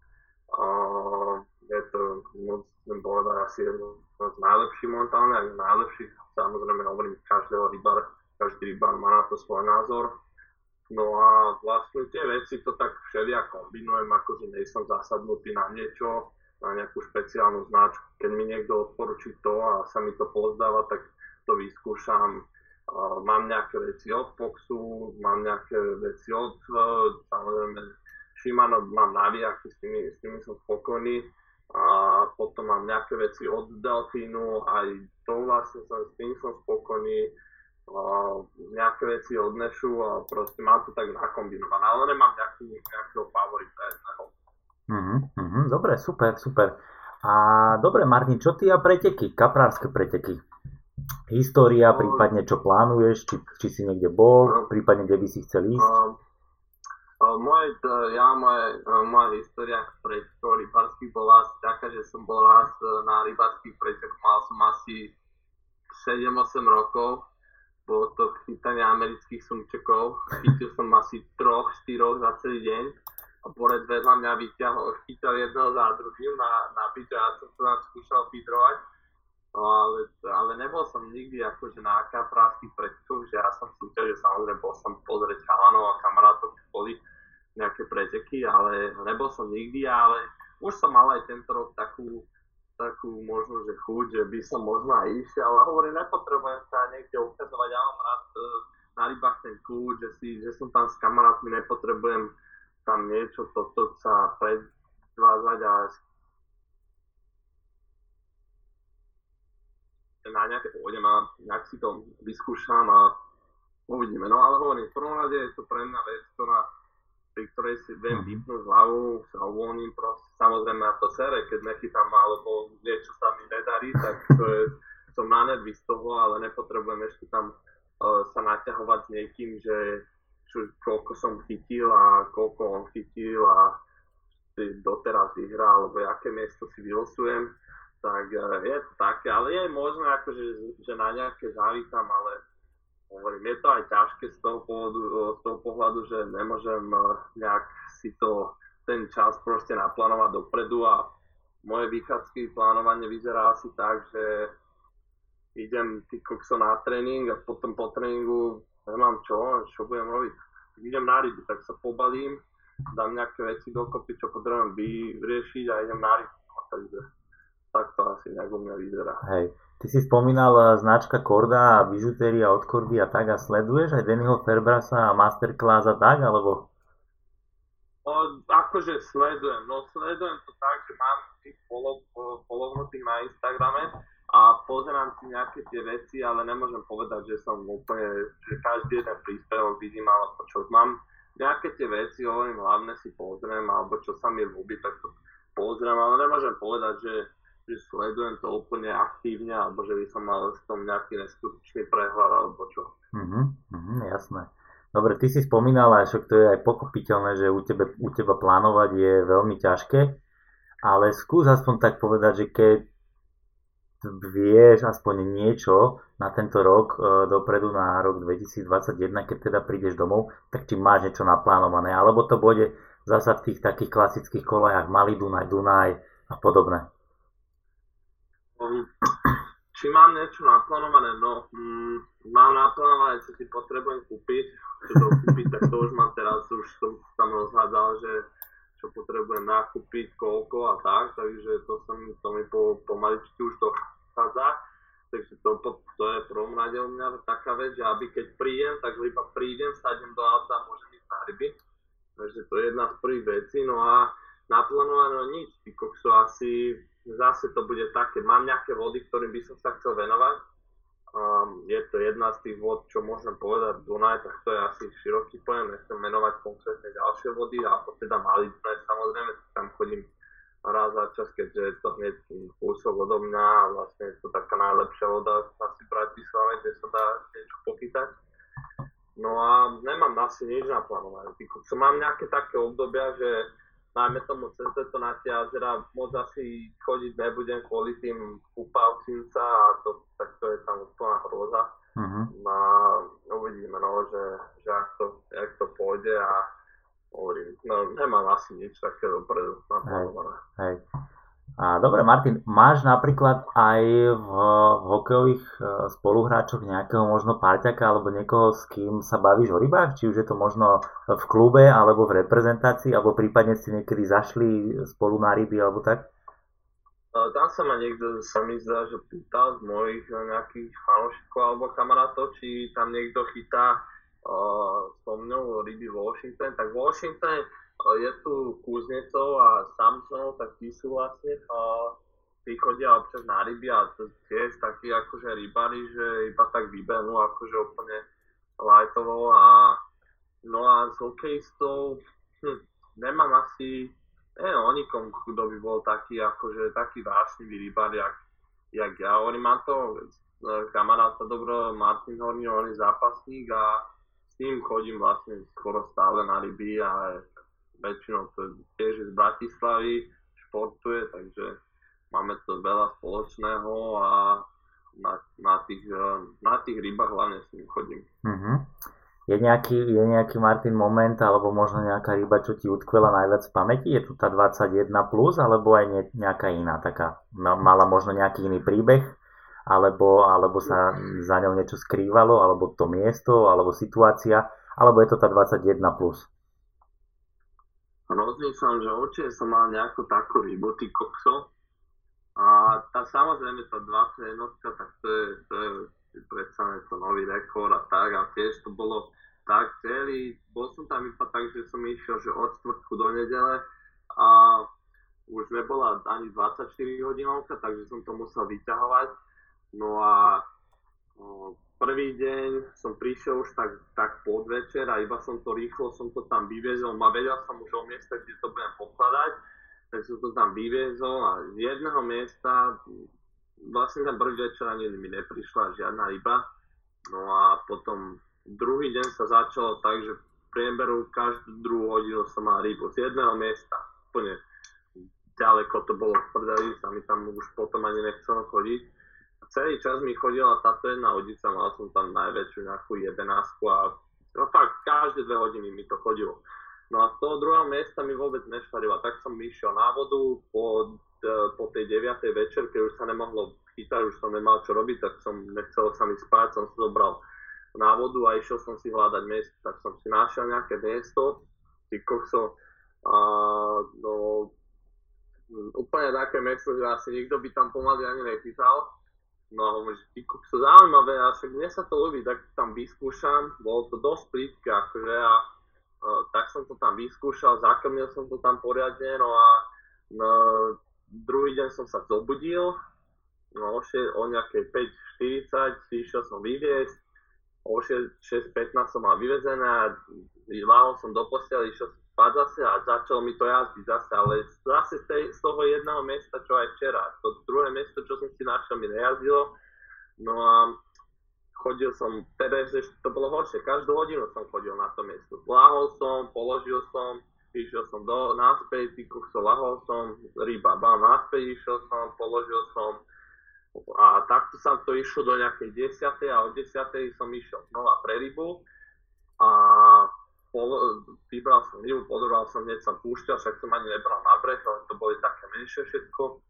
Je to, musím povedať, asi jedno z najlepších momentálne, aj najlepších. Samozrejme hovorím, každého rybár, každý rybár má na to svoj názor. No a vlastne tie veci to tak všelijak kombinujem, akože nie som zasadnutý na niečo, na nejakú špeciálnu značku. Keď mi niekto odporučí to a sa mi to pozdáva, tak to vyskúšam mám nejaké veci od Foxu, mám nejaké veci od, e, samozrejme, Shimano mám navijaky, s tými, s tými som spokojný. A potom mám nejaké veci od Delfínu, aj to vlastne som, s tým som spokojný. A nejaké veci od Nešu a proste mám to tak nakombinované, ale nemám nejaký, nejakého favorita jedného. Mm-hmm, mm-hmm, dobre, super, super. A dobre, Martin, čo ty a preteky, kaprárske preteky? história, prípadne čo plánuješ, či, či si niekde bol, prípadne kde by si chcel ísť? moje, ja, moje, moja história pred rybárskych bola asi taká, že som bol raz e, na rybárskych pretekoch, mal som asi 7-8 rokov, bolo to chytanie amerických sumčekov, chytil som asi troch, štyroch za celý deň a pored vedľa mňa vyťahol, chytal jedného za druhým na, na a ja som to tam skúšal fidrovať No ale, ale nebol som nikdy akože na kapráských pretekoch, že ja som súťažil, samozrejme bol som pozrieť chalanov a kamarátov, boli nejaké preteky, ale nebol som nikdy, ale už som mal aj tento rok takú, takú možno, že chuť, že by som možno aj išiel, ale hovorím, nepotrebujem sa niekde ukazovať, ja mám rád e, na rybách ten kľúč, že, si, že som tam s kamarátmi, nepotrebujem tam niečo, toto sa predvázať a na nejaké pôjdem a nejak si to vyskúšam a uvidíme. No ale hovorím, v prvom rade je to pre mňa vec, ktorá, pri ktorej si viem mhm. vypnúť hlavu, sa uvoľním proste. Samozrejme na to sere, keď nechytám alebo niečo sa mi nedarí, tak to je, som na nervy z toho, ale nepotrebujem ešte tam uh, sa naťahovať s niekým, že čo, koľko som chytil a koľko on chytil a si doteraz vyhrá, alebo aké miesto si vylosujem. Tak e, je to také, ale je možné akože, že na nejaké závitam, ale hovorím, je to aj ťažké z toho, pohľadu, z toho pohľadu, že nemôžem e, nejak si to ten čas proste naplánovať dopredu a moje vychádzky plánovanie vyzerá asi tak, že idem ty kokso na tréning a potom po tréningu nemám čo, čo budem robiť. Idem na ryby, tak sa pobalím, dám nejaké veci dokopy, čo potrebujem vyriešiť a idem na ryby. Takže tak to asi nejak u mňa vyzerá. Hej. Ty si spomínal eh, značka Korda a bižutéria od Kordy a tak a sleduješ aj Dannyho Ferbrasa a Masterclass a tak, alebo? O, akože sledujem, no sledujem to tak, že mám tých polohnutých na Instagrame a pozerám si nejaké tie veci, ale nemôžem povedať, že som úplne, že každý jeden príspevok vidím, alebo čo mám nejaké tie veci, hovorím, hlavne si pozriem, alebo čo sa mi ľúbi, tak to pozriem, ale nemôžem povedať, že že sledujem to úplne aktívne, alebo že by som mal v tom nejaký neskutočný prehľad, alebo čo. Mhm, mhm, jasné. Dobre, ty si spomínal, a to je aj pochopiteľné, že u, tebe, u teba plánovať je veľmi ťažké, ale skús aspoň tak povedať, že keď vieš aspoň niečo na tento rok e, dopredu na rok 2021, keď teda prídeš domov, tak či máš niečo naplánované, alebo to bude zasa v tých takých klasických kolajách Malý Dunaj, Dunaj a podobné. Um, či mám niečo naplánované? No, mm, mám naplánované, čo si potrebujem kúpiť. Čo to kúpiť, tak to už mám teraz, už som tam rozhádzal, že čo potrebujem nakúpiť, koľko a tak, takže to, som, to mi po, pomaličky už dochádza. Takže to, to je prvom rade u mňa taká vec, že aby keď prídem, tak iba prídem, sadnem do auta a môžem ísť na ryby. Takže to je jedna z prvých vecí. No a naplánované nič, ty asi zase to bude také, mám nejaké vody, ktorým by som sa chcel venovať. Um, je to jedna z tých vod, čo môžem povedať Dunaj, tak to je asi široký pojem, nechcem menovať konkrétne ďalšie vody, alebo teda Dunaj samozrejme, tam chodím raz za čas, keďže to hneď kúsok odo mňa a vlastne je to taká najlepšia voda asi v Bratislave, kde sa dá niečo pochytať. No a nemám asi nič naplánované. Som mám nejaké také obdobia, že najmä tomu cez to na tie jazera moc asi chodiť nebudem kvôli tým kúpavcím sa a to, tak to je tam úplná hroza. Uh-huh. Mhm. No a uvidíme, no, že, že ak, to, ak to pôjde a nemám asi nič také dopredu naplánované. Hej. A dobre, Martin, máš napríklad aj v, v hokejových e, spoluhráčoch nejakého možno parťaka alebo niekoho, s kým sa bavíš o rybách? Či už je to možno v klube alebo v reprezentácii, alebo prípadne ste niekedy zašli spolu na ryby alebo tak? Tam sa ma niekto, sa mi zdá, že pýtal z mojich nejakých fanúšikov alebo kamarátov, či tam niekto chytá mnou ryby Washington. Tak Washington je tu Kuznecov a Samsonov, tak tí sú vlastne tí chodia občas na ryby a to tiež takí akože rybári, že iba tak vybehnú akože úplne lightovo a no a s hokejistou hm, nemám asi neviem o nikom, kto by bol taký akože taký vášnivý rybár, jak, jak ja. Oni má to kamaráta dobro Martin Horný, on je zápasník a ním chodím vlastne skoro stále na ryby a väčšinou to tiež z Bratislavy, športuje, takže máme to veľa spoločného a na, na, tých, na tých rybách hlavne s ním chodím. Uh-huh. Je nejaký, je nejaký Martin moment, alebo možno nejaká ryba, čo ti utkvela najviac v pamäti? Je tu tá 21+, plus, alebo aj ne, nejaká iná taká? Mala možno nejaký iný príbeh? Alebo, alebo sa za ňou niečo skrývalo? Alebo to miesto? Alebo situácia? Alebo je to tá 21+. Plus? rozmýšľam, že určite som mal nejakú takú rybu, ty kokso. A tá samozrejme tá 21, tak to je, to je predsa to nový rekord a tak. A tiež to bolo tak celý, bol som tam iba tak, že som išiel, že od čtvrtku do nedele a už nebola ani 24 hodinovka, takže som to musel vyťahovať. No a prvý deň som prišiel už tak, tak podvečer a iba som to rýchlo, som to tam vyviezol, a vedel som už o mieste, kde to budem pokladať, tak som to tam vyviezol a z jedného miesta, vlastne ten prvý večer ani mi neprišla žiadna ryba, no a potom druhý deň sa začalo tak, že v prieberu každú druhú hodinu som mal rybu z jedného miesta, úplne ďaleko to bolo v prdeli, sa mi tam už potom ani nechcelo chodiť celý čas mi chodila táto jedna hodica, mal som tam najväčšiu nejakú jedenásku a no fakt každé dve hodiny mi to chodilo. No a z toho druhého miesta mi vôbec nešvarila, tak som išiel na vodu po, e, po tej 9. večer, keď už sa nemohlo chytať, už som nemal čo robiť, tak som nechcel sa mi spať, som si zobral na vodu a išiel som si hľadať miesto, tak som si našiel nejaké miesto, ty kokso, a, no, úplne také miesto, že asi nikto by tam pomaly ani nechytal, No a hovorím, že ty to zaujímavé, a však mne sa to ľúbi, tak tam vyskúšam, bolo to dosť plítke, akože a uh, tak som to tam vyskúšal, zakrmil som to tam poriadne, no a no, druhý deň som sa zobudil, no o, o nejakej 5.40 si išiel som vyviesť, o 6.15 som mal vyvezené a láhol som do postele, išiel som spať zase a začalo mi to jazdiť zase, ale zase z, tej, z toho jedného miesta, čo aj včera. To druhé miesto, čo som si našiel, mi nejazdilo. No a chodil som, teda ešte to bolo horšie, každú hodinu som chodil na to miesto. Lahol som, položil som, išiel som do, naspäť, so, lahol som, ryba, bám, naspäť išiel som, položil som, a takto sa to išlo do nejakej 10. a od 10. som išiel znova pre rybu a vybral som rybu, podoral som, hneď som púšťal, však som ani nebral na breh, ale to boli také menšie všetko.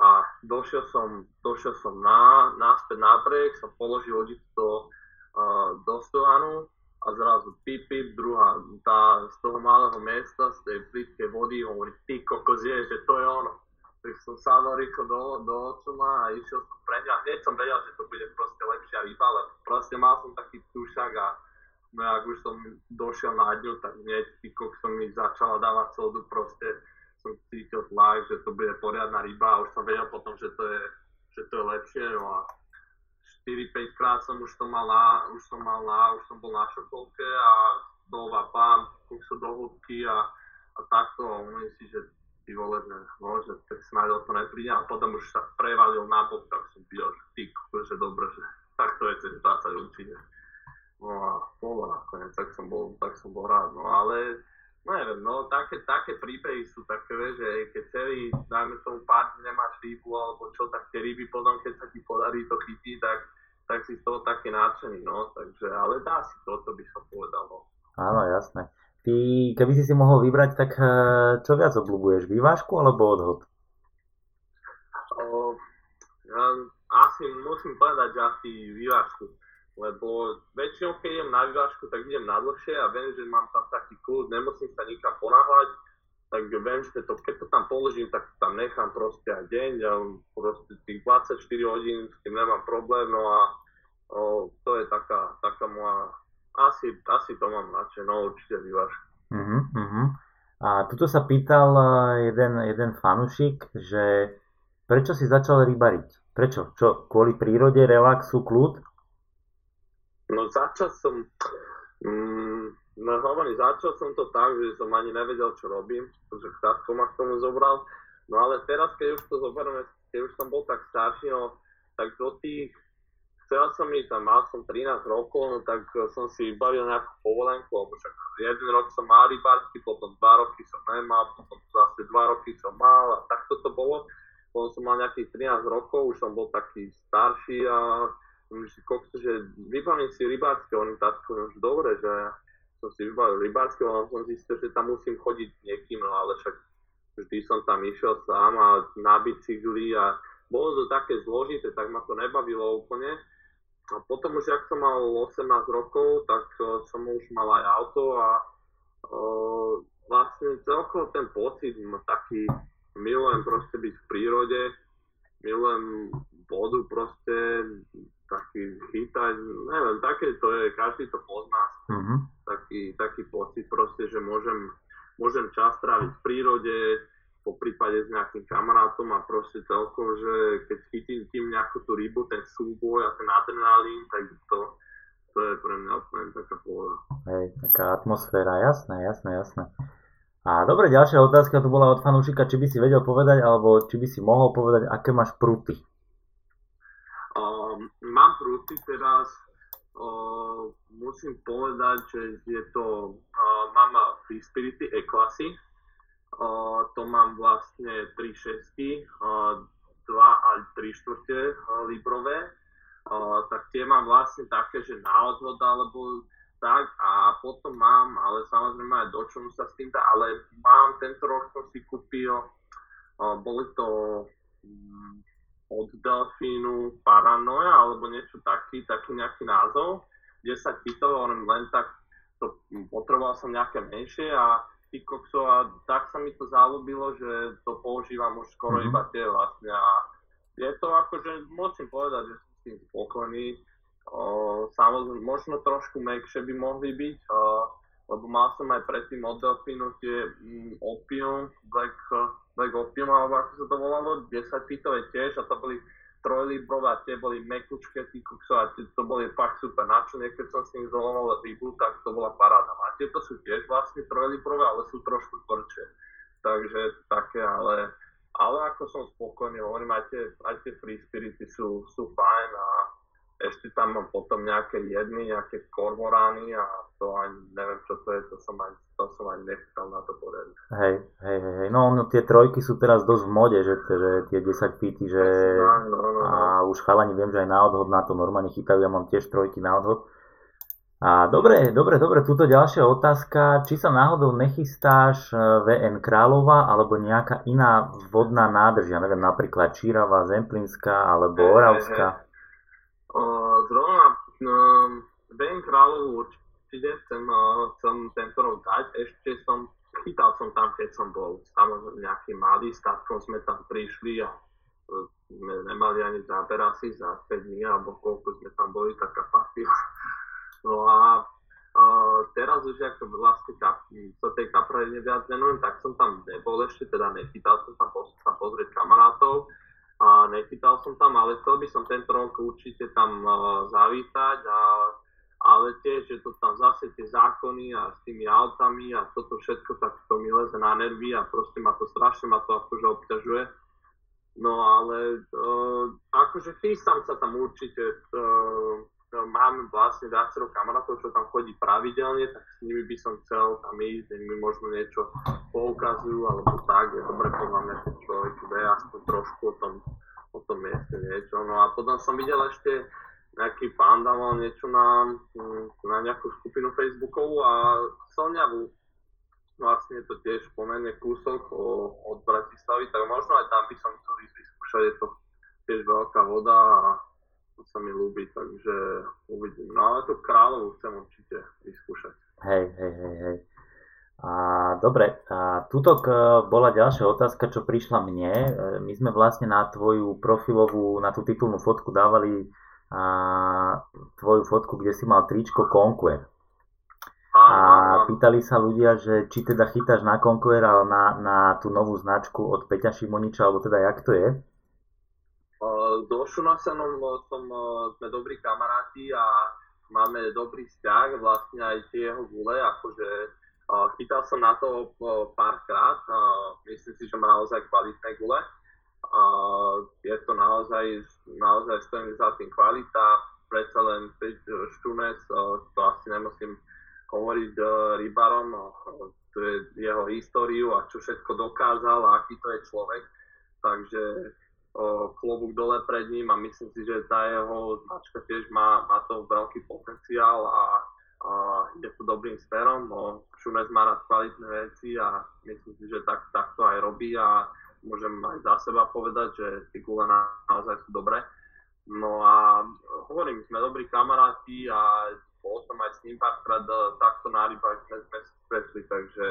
A došiel som, došiel som na, náspäť na breh, som položil lodicu do, uh, do stovanu a zrazu pip, pip, druhá, tá, z toho malého miesta, z tej plitkej vody, hovorí, ty kokos je, že to je ono. Tak som sadol rýchlo do, do očuma a išiel som pre ňa. Hneď som vedel, že to bude proste lepšia ryba, ale proste mal som taký tušak a ak už som došiel na ňu, tak hneď týko som mi začala dávať sodu, proste som cítil tlak, že to bude poriadna ryba a už som vedel potom, že to je, že to je lepšie. No a 4-5 krát som už to mal na, už som mal na, už som bol na šokolke a dova pán, sa do hĺbky a, a takto a myslím si, že ty vole, že, no, že tak snáď o to nepríde a potom už sa prevalil na bok, tak som videl, že ty, že dobre, že takto je cez 20 určite. No a bolo nakoniec, tak som bol, tak som bol rád. No ale, no neviem, no také, také príbehy sú také, že keď celý, dajme tomu pár nemáš rybu alebo čo, tak tie ryby potom, keď sa ti podarí to chytiť, tak, tak si z toho taký nadšený, no. Takže, ale dá si to, to by som povedal, no. Áno, jasné. ty, keby si si mohol vybrať, tak e, čo viac obľúbuješ, vývážku alebo odhod? O, ja asi musím povedať, že asi vývážku. Lebo väčšinou, keď idem na vývážku, tak idem na dlhšie a viem, že mám tam taký kľud, nemusím sa nikam ponáhľať, tak viem, že to, keď to tam položím, tak tam nechám proste aj deň a proste tých 24 hodín s tým nemám problém, no a o, to je taká, taká moja, asi, asi to mám radšej, no určite vývážku. Uh-huh, uh-huh. A tuto sa pýtal e, jeden, jeden fanušik, že prečo si začal rybariť? Prečo? Čo? Kvôli prírode, relaxu, kľud? No začal som, mm, no hovorím, začal som to tak, že som ani nevedel, čo robím, pretože tatko ma k tomu zobral. No ale teraz, keď už to zoberieme, keď už som bol tak starší, no, tak do tých, chcel som ísť, tam mal som 13 rokov, no tak som si vybavil nejakú povolenku, lebo však jeden rok som mal rybársky, potom dva roky som nemal, potom zase dva roky som mal a takto to bolo. Potom som mal nejakých 13 rokov, už som bol taký starší a si kokso, že vybavím si rybársky, on tak už dobre, že som si vybavil rybársky, ale som zistil, že tam musím chodiť niekým, no ale však vždy som tam išiel sám a na bicykli a bolo to také zložité, tak ma to nebavilo úplne. A potom už, ak som mal 18 rokov, tak uh, som už mal aj auto a uh, vlastne celkovo ten pocit taký, milujem proste byť v prírode, milujem vodu proste, taký chytať, neviem, také to je, každý to pozná, uh-huh. taký, taký pocit proste, že môžem, môžem čas tráviť v prírode, po prípade s nejakým kamarátom a proste celkom, že keď chytím tým nejakú tú rybu, ten súboj a ten adrenalín, tak to, to je pre mňa úplne taká pohoda. Hej, taká atmosféra, jasné, jasné, jasné. A dobre, ďalšia otázka tu bola od fanúšika, či by si vedel povedať, alebo či by si mohol povedať, aké máš pruty prúty teraz, uh, musím povedať, že je to, uh, mám Free Spirity E-klasy, uh, to mám vlastne 3 šestky, uh, 2 a 3 štvrte librové, uh, tak tie mám vlastne také, že na odhod alebo tak. A potom mám, ale samozrejme aj do čomu sa s tým dá, ale mám tento rok som si kúpil, uh, boli to um, od delfínu paranoja alebo niečo taký, taký nejaký názov, 10 kitov, len, len tak to, potreboval som nejaké menšie a kokso, a tak sa mi to zalúbilo, že to používam už skoro mm-hmm. iba tie vlastne a je to akože, musím povedať, že som s tým spokojný, o, samozrejme, možno trošku mekšie by mohli byť, o, lebo mal som aj predtým od Delfínu tie mm, Opium, Black, Black Opium, alebo ako sa to volalo, 10 pitové tiež a to boli trojlibrové a tie boli mekučké, tí kukso, a tie, to boli fakt super. Na čo keď som s nimi zoloval rybu, tak to bola paráda. A tieto sú tiež vlastne trojlibrové, ale sú trošku tvrdšie. Takže také, ale, ale ako som spokojný, hovorím, aj tie, aj tie free spirity sú, sú fajn a ešte tam mám potom nejaké jedny, nejaké kormorány a to ani neviem, čo to je, to som ani, to som ani nechcel na to poriadne. Hej, hej, hej, no, no tie trojky sú teraz dosť v mode, že, že tie 10 pity, že no, no, no, a už chalani viem, že aj na odhod na to normálne chytajú, ja mám tiež trojky na odhod. A dobre, dobre, dobre, túto ďalšia otázka, či sa náhodou nechystáš e, VN Králova alebo nejaká iná vodná nádrž, ja neviem, napríklad Čírava, Zemplínska alebo Oravská? Hey, hey. Uh, zrovna um, Ben Kráľovú určite chcem, chcem tento rok dať. Ešte som, chytal som tam, keď som bol samozrejme nejaký malý, s tatkom sme tam prišli a uh, sme nemali ani záber asi za 5 dní, alebo koľko sme tam boli, taká partia. No a uh, teraz už ako vlastne kap, sa tej kaprine viac venujem, tak som tam nebol ešte, teda nechytal som tam, tam pozrieť kamarátov a nechytal som tam, ale chcel by som tento rok určite tam uh, zavítať, a, ale tiež je to tam zase tie zákony a s tými autami a toto všetko, tak to mi leze na nervy a proste ma to strašne ma to akože obťažuje. No ale uh, akože chystám sa tam určite, uh, máme vlastne viacero kamarátov, čo tam chodí pravidelne, tak s nimi by som chcel tam ísť, mi možno niečo poukazujú alebo tak, je dobre podľa mňa, keď človek vie aspoň trošku o tom, o tom mieste niečo. No a potom som videl ešte nejaký pán dával niečo na, na nejakú skupinu Facebookovú a Slňavu vlastne je to tiež pomerne kúsok od Bratislavy, tak možno aj tam by som chcel ísť vyskúšať, je to tiež veľká voda a to sa mi ľúbi, takže uvidím. No ale to kráľovú chcem určite vyskúšať. Hej, hej, hej, hej. A, dobre, a tuto bola ďalšia otázka, čo prišla mne. E, my sme vlastne na tvoju profilovú, na tú titulnú fotku dávali a, tvoju fotku, kde si mal tričko Conquer. A pýtali sa ľudia, že či teda chytáš na Conquer, na, na tú novú značku od Peťa Šimoniča, alebo teda jak to je? So Šunasenom som, sme dobrí kamaráti a máme dobrý vzťah, vlastne aj tie jeho gule, akože Chytal som na to párkrát, myslím si, že má naozaj kvalitné gule. Je to naozaj, naozaj stojím za tým kvalita, predsa len Štunec, to asi nemusím hovoriť rybarom, to je jeho históriu a čo všetko dokázal a aký to je človek. Takže klobúk dole pred ním a myslím si, že tá jeho značka tiež má, má to veľký potenciál a a ide to dobrým smerom. No, Šunec má rád kvalitné veci a myslím si, že tak, tak to aj robí a môžem aj za seba povedať, že tie gule na, naozaj sú dobré. No a hovorím, sme dobrí kamaráti a bol som aj s ním párkrát e, takto na rybách sme, sme stretli, takže,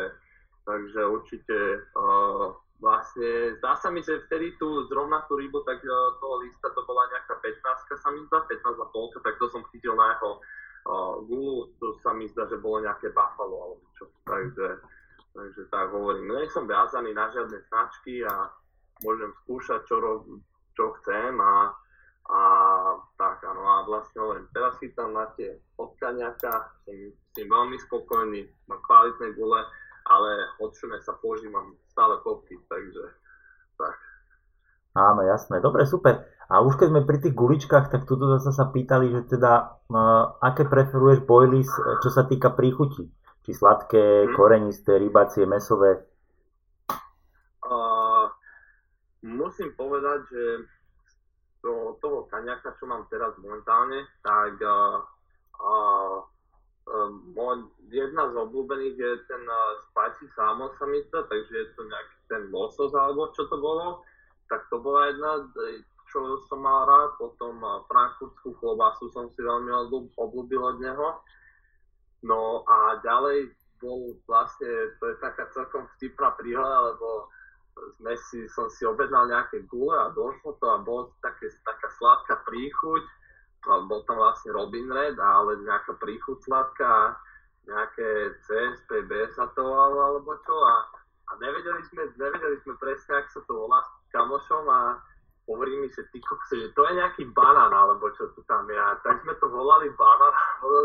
takže určite uh, vlastne zdá sa mi, že vtedy tu zrovna tú rybu, tak uh, toho lista to bola nejaká 15 sa mi zdá, 15 a polka, tak to som chytil na jeho Gulu, to sa mi zdá, že bolo nejaké Buffalo alebo čo. Takže, takže tak hovorím, nie som viazaný na žiadne značky a môžem skúšať, čo, rob, čo chcem a, a tak, áno, a vlastne len teraz chytám na tie potkaniaka, som s tým veľmi spokojný, mám kvalitné gule, ale odšune sa používam stále popky, takže tak. Áno, jasné. Dobre, super. A už keď sme pri tých guličkách, tak tu zase sa pýtali, že teda uh, aké preferuješ boilies, e, čo sa týka príchuti? Či sladké, hmm. korenisté, rybacie, mesové? Uh, musím povedať, že do toho kaňaka, čo mám teraz momentálne, tak uh, uh, uh, jedna z obľúbených je ten uh, spicy salmon samita, takže je to nejaký ten losos alebo čo to bolo tak to bola jedna, čo som mal rád. Potom frankfurtskú klobasu som si veľmi obľúbil od neho. No a ďalej bol vlastne, to je taká celkom vtipná príhoda, lebo sme si, som si objednal nejaké gule a došlo to a bol také, taká sladká príchuť. Bol tam vlastne Robin Red, ale nejaká príchuť nejaké CSPB sa to volalo alebo čo a, a nevedeli sme, nevedeli sme presne, ak sa to volá kamošom a hovorí mi, že ty kokse, že to je nejaký banán, alebo čo tu tam je. A tak sme to volali banán,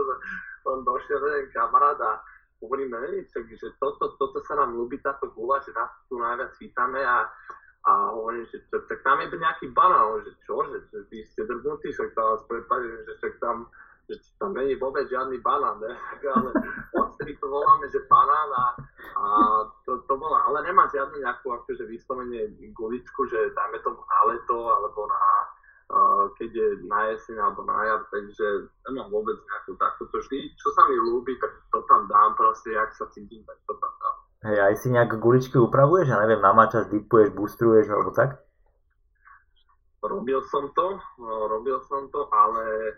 on došiel jeden kamarát a hovoríme, že toto, toto sa nám ľúbi táto gula, že nás tu najviac vítame a, a hovorím, že to, tak tam je nejaký banán, že čo, že, že vy ste drbnutí, však to vás prepadne, že však tam že tam není vôbec žiadny banán, ne? ale odtedy to voláme, že banán a, a to, to bola, ale nemá žiadnu nejakú akože vyslovene guličku, že dáme tomu na leto alebo na uh, keď je na jeseň alebo na jar, takže nemám vôbec nejakú takúto vždy, čo sa mi ľúbi, tak to tam dám proste, jak sa cítim, tak to tam dám. Hej, aj si nejaké guličky upravuješ? Ja neviem, namáčaš, dipuješ, boostuješ alebo tak? Robil som to, no, robil som to, ale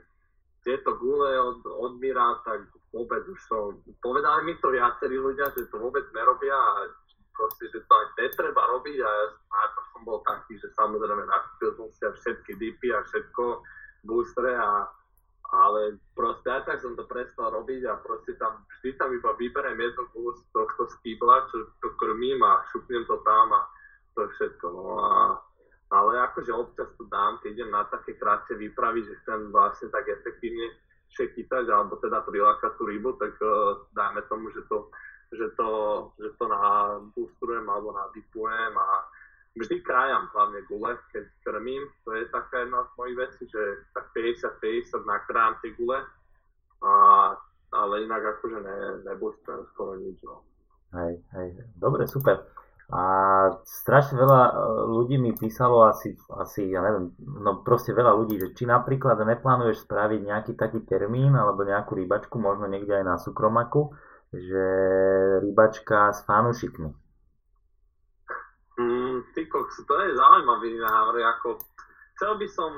tieto gule od, od Mira, tak vôbec už som, povedali mi to viacerí ľudia, že to vôbec nerobia a proste, že to aj netreba robiť a ja najprv som bol taký, že samozrejme nakúpil som si všetky dipy a všetko, boostre a ale proste aj tak som to prestal robiť a proste tam vždy tam iba vyberiem jednu z tohto skýbla, čo to krmím a šupnem to tam a to všetko. No a ale akože občas to dám, keď idem na také krátke výpravy, že chcem vlastne tak efektívne chytať, alebo teda prilákať tú rybu, tak uh, dáme tomu, že to, že to, že to nabústrujem alebo nadipujem a vždy krájam hlavne gule, keď krmím. To je taká jedna z mojich vecí, že tak 50-50 nakrájam tie gule, a, ale inak akože ne, nebústrujem skoro nič. No. Hej, hej, dobre, super. A strašne veľa e, ľudí mi písalo asi, asi, ja neviem, no proste veľa ľudí, že či napríklad neplánuješ spraviť nejaký taký termín alebo nejakú rybačku, možno niekde aj na súkromaku, že rybačka s fanúšikmi. Mm, ty koks, to je zaujímavý návrh, ako chcel by som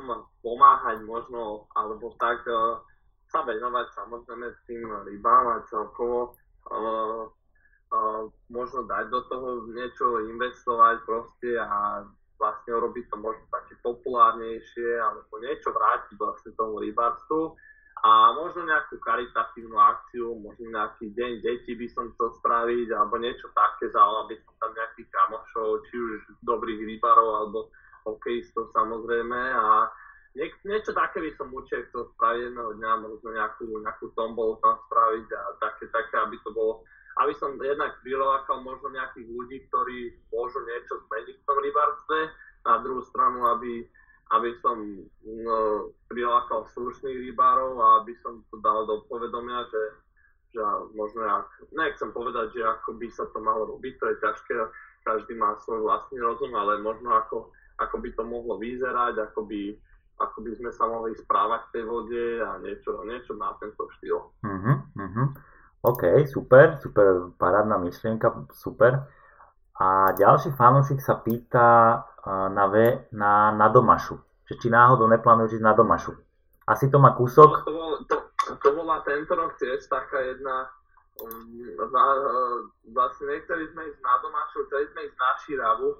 pomáhať možno, alebo tak uh, sa venovať samozrejme tým rybám a celkovo uh, uh, možno dať do toho niečo investovať proste a vlastne urobiť to možno také populárnejšie alebo niečo vrátiť vlastne tomu rybárstvu a možno nejakú charitatívnu akciu, možno nejaký deň detí by som chcel spraviť alebo niečo také, zavolal by som tam nejakých kamošov, či už dobrých rybárov alebo hokejistov samozrejme. A niek, niečo také by som určite chcel spraviť jedného dňa, možno nejakú, nejakú tombolu tam spraviť a také, také, aby to bolo aby som jednak prilákal možno nejakých ľudí, ktorí môžu niečo zmeniť v tom rybárstve, na druhú stranu, aby, aby som no, prilákal slušných rybárov a aby som to dal do povedomia, že, že možno ak, nechcem povedať, že ako by sa to malo robiť, to je ťažké, každý má svoj vlastný rozum, ale možno ako, ako by to mohlo vyzerať, ako by, ako by sme sa mohli správať v tej vode a niečo, niečo na tento štýl. Uh-huh, uh-huh. OK, super, super, parádna myšlienka, super. A ďalší fanúšik sa pýta na, ve, na, na Domašu, že či náhodou neplánuješ ísť na Domašu. Asi to má kúsok? To, bol, to, to bola tento rok tiež taká jedna, um, na, vlastne nechceli sme ísť na Domašu, chceli sme ísť na Širavu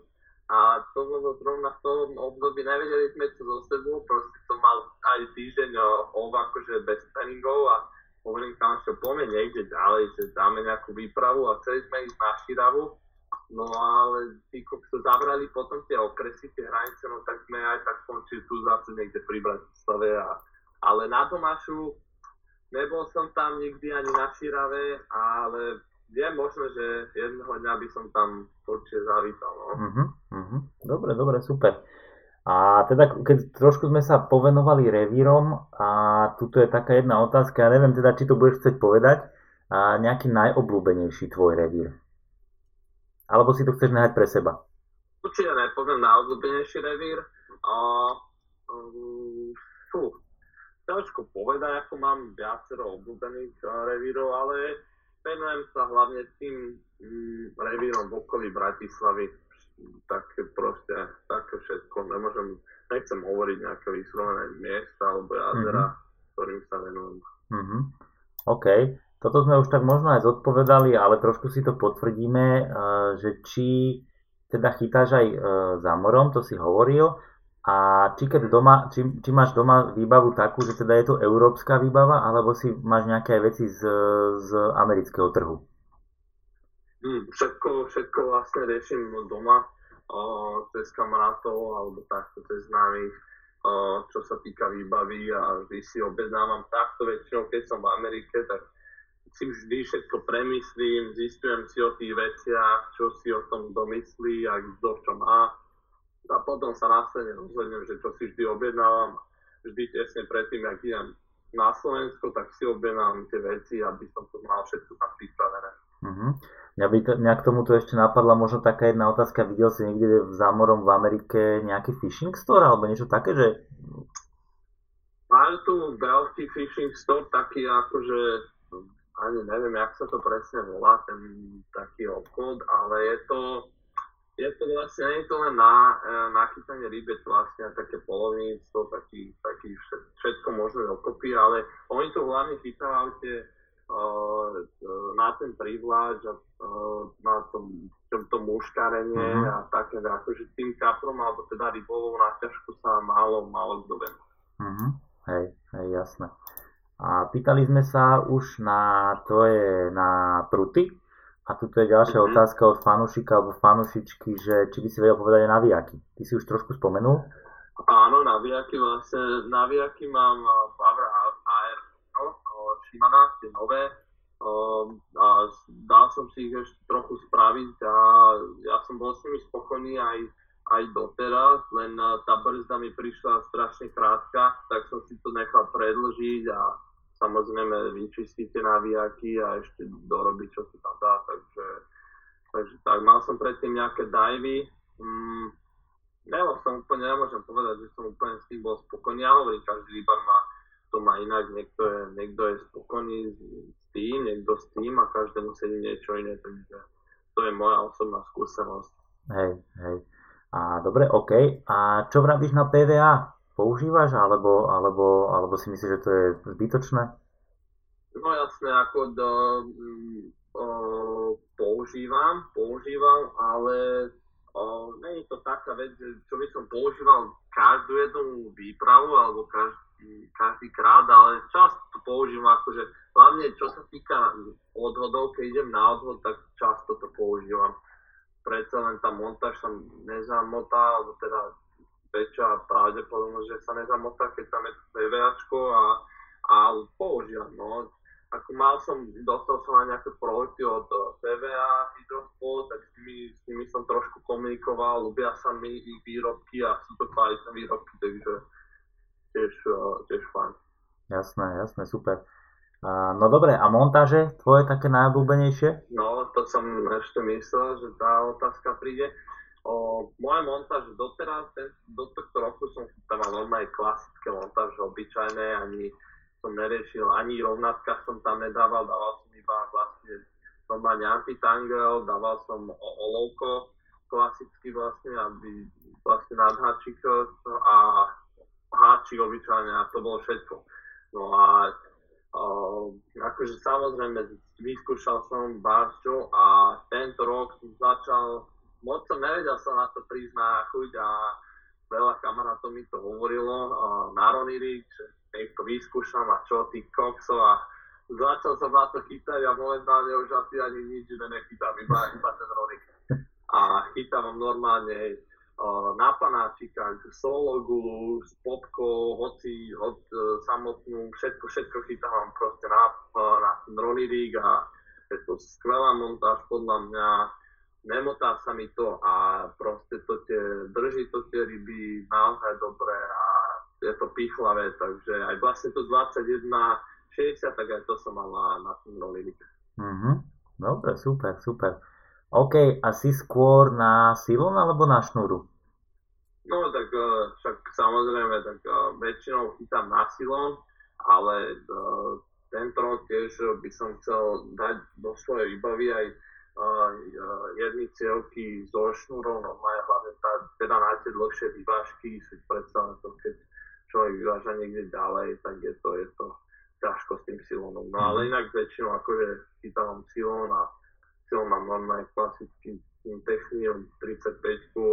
a to bolo zrovna v tom období, nevedeli sme čo zo sebou, proste to mal aj týždeň ov akože bez tréningov a hovorím tam, že poďme niekde ďalej, že dáme nejakú výpravu a chceli sme ísť na Širavu, no ale tí, sa zabrali potom tie okresy, tie hranice, no tak sme aj tak skončili tu zase niekde pri Bratislave. A, ale na Tomášu nebol som tam nikdy ani na Širave, ale je možné, že jedného dňa by som tam určite zavítal. No. Uh-huh, uh-huh. Dobre, dobre, super. A teda, keď trošku sme sa povenovali revírom, a tuto je taká jedna otázka, ja neviem teda, či to budeš chcieť povedať, a nejaký najobľúbenejší tvoj revír? Alebo si to chceš nehať pre seba? Určite nepoviem najobľúbenejší revír. A, um, fú, ťažko povedať, ako mám viacero obľúbených revírov, ale venujem sa hlavne tým mm, revírom v okolí Bratislavy také proste, také všetko. Nemôžem, nechcem hovoriť nejaké vyslovené miesta alebo jazera, mm-hmm. ktorým sa venujem. Mm-hmm. OK. Toto sme už tak možno aj zodpovedali, ale trošku si to potvrdíme, eh, že či teda chytáš aj eh, za morom, to si hovoril, a či, keď doma, či, či máš doma výbavu takú, že teda je to európska výbava, alebo si máš nejaké veci z, z amerického trhu? Mm, všetko, všetko vlastne riešim doma o, cez kamarátov alebo takto cez známych, čo sa týka výbavy a vždy si objednávam takto väčšinou, keď som v Amerike, tak si vždy všetko premyslím, zistujem si o tých veciach, čo si o tom domyslí a kto čo má. A potom sa následne rozhodnem, že čo si vždy objednávam. Vždy tesne predtým, ak idem na Slovensko, tak si objednám tie veci, aby som to mal všetko tam pripravené. Uh-huh. Mňa, by to, mňa k tomuto ešte napadla možno taká jedna otázka. Videl si niekde v zámorom v Amerike nejaký fishing store alebo niečo také, že... Majú tu veľký fishing store, taký akože ani neviem, jak sa to presne volá, ten taký obchod, ale je to, je to vlastne, nie je to len na, e, na chytanie to vlastne také polovníctvo, taký, taký všetko možné dokopy, ale oni to hlavne chytávajú tie na ten privláč a na tom, to muškarenie mm-hmm. a také, akože tým kaprom alebo teda rybovou náťažku sa málo, málo kto venuje. Mm-hmm. Hej, hej, jasné. A pýtali sme sa už na tvoje, na pruty. A tu je ďalšia mm-hmm. otázka od fanušika alebo fanušičky, že či by si vedel povedať na navijaky. Ty si už trošku spomenul. Áno, navijaky vlastne, navijaky mám Power AR Shimana, tie nové. Um, a dal som si ich ešte trochu spraviť a ja som bol s nimi spokojný aj, aj doteraz, len tá brzda mi prišla strašne krátka, tak som si to nechal predlžiť a samozrejme vyčistiť tie navijaky a ešte dorobiť, čo sa tam dá, takže, takže tak, mal som predtým nejaké divey, mm, nebol som úplne, nemôžem povedať, že som úplne s tým bol spokojný, ja hovorím, každý rybar má to má inak, niekto je, niekto je spokojný s tým, niekto s tým a každému sedí niečo iné, takže to je moja osobná skúsenosť. Hej, hej. A dobre, OK. A čo vravíš na PVA? Používaš alebo, alebo, alebo si myslíš, že to je zbytočné? No jasne, ako do, mm, o, používam, používam, ale o, nie je to taká vec, čo by som používal každú jednu výpravu alebo každý, každý krát, ale často to používam akože, hlavne čo sa týka odhodov, keď idem na odhod, tak často to používam. Predsa len tá montáž sa nezamotá, alebo teda väčšia pravdepodobnosť, že sa nezamotá, keď tam je PVAčko a, a používam. No ako mal som, dostal som aj nejaké projekty od PVA Hydrospol, tak s nimi, s nimi som trošku komunikoval, ľubia sa mi ich výrobky a sú to kvalitné výrobky, takže tiež, tiež fajn. Jasné, jasné, super. No dobre, a montáže tvoje také najobľúbenejšie? No, to som ešte myslel, že tá otázka príde. O, moje montáže doteraz, ten, do tohto roku som chytal normálne klasické montáže, obyčajné, ani som neriešil ani rovnatka som tam nedával, dával som iba vlastne normálne antitangel, dával som olovko klasicky vlastne, aby vlastne nadháčik a háčik obyčajne a to bolo všetko. No a Uh, akože samozrejme vyskúšal som Barčo a tento rok som začal, moc som nevedel som na to na chuť a veľa kamarátov mi to hovorilo, na že nech to vyskúšam a čo, ty kokso a začal som na to chytať a momentálne už asi ani nič iné nechytám, iba, iba ten rolik. A chytám normálne na panáčikách, sologulu, s popkou, hoci od uh, samotnú, všetko, všetko chytám proste na, uh, na ten ronirík a je to skvelá montáž podľa mňa, nemotá sa mi to a proste to tie, drží to tie ryby naozaj dobre a je to pichlavé, takže aj vlastne to 21, 60, tak aj to som mal na, na tým rolling. Mm-hmm. Dobre, super, super. OK, a si skôr na silon alebo na šnúru? No tak uh, však samozrejme, tak uh, väčšinou chytám na silon, ale uh, tento rok tiež by som chcel dať do svojej výbavy aj jedny cieľky so šnúrou, no majú hlavne tá, teda na tie dlhšie vyvážky, si predstavím to, keď človek vyváža niekde ďalej, tak je to, je to ťažko s tým silónom. No ale mhm. inak väčšinou akože chytávam silón a silón mám normálne klasický Technium 35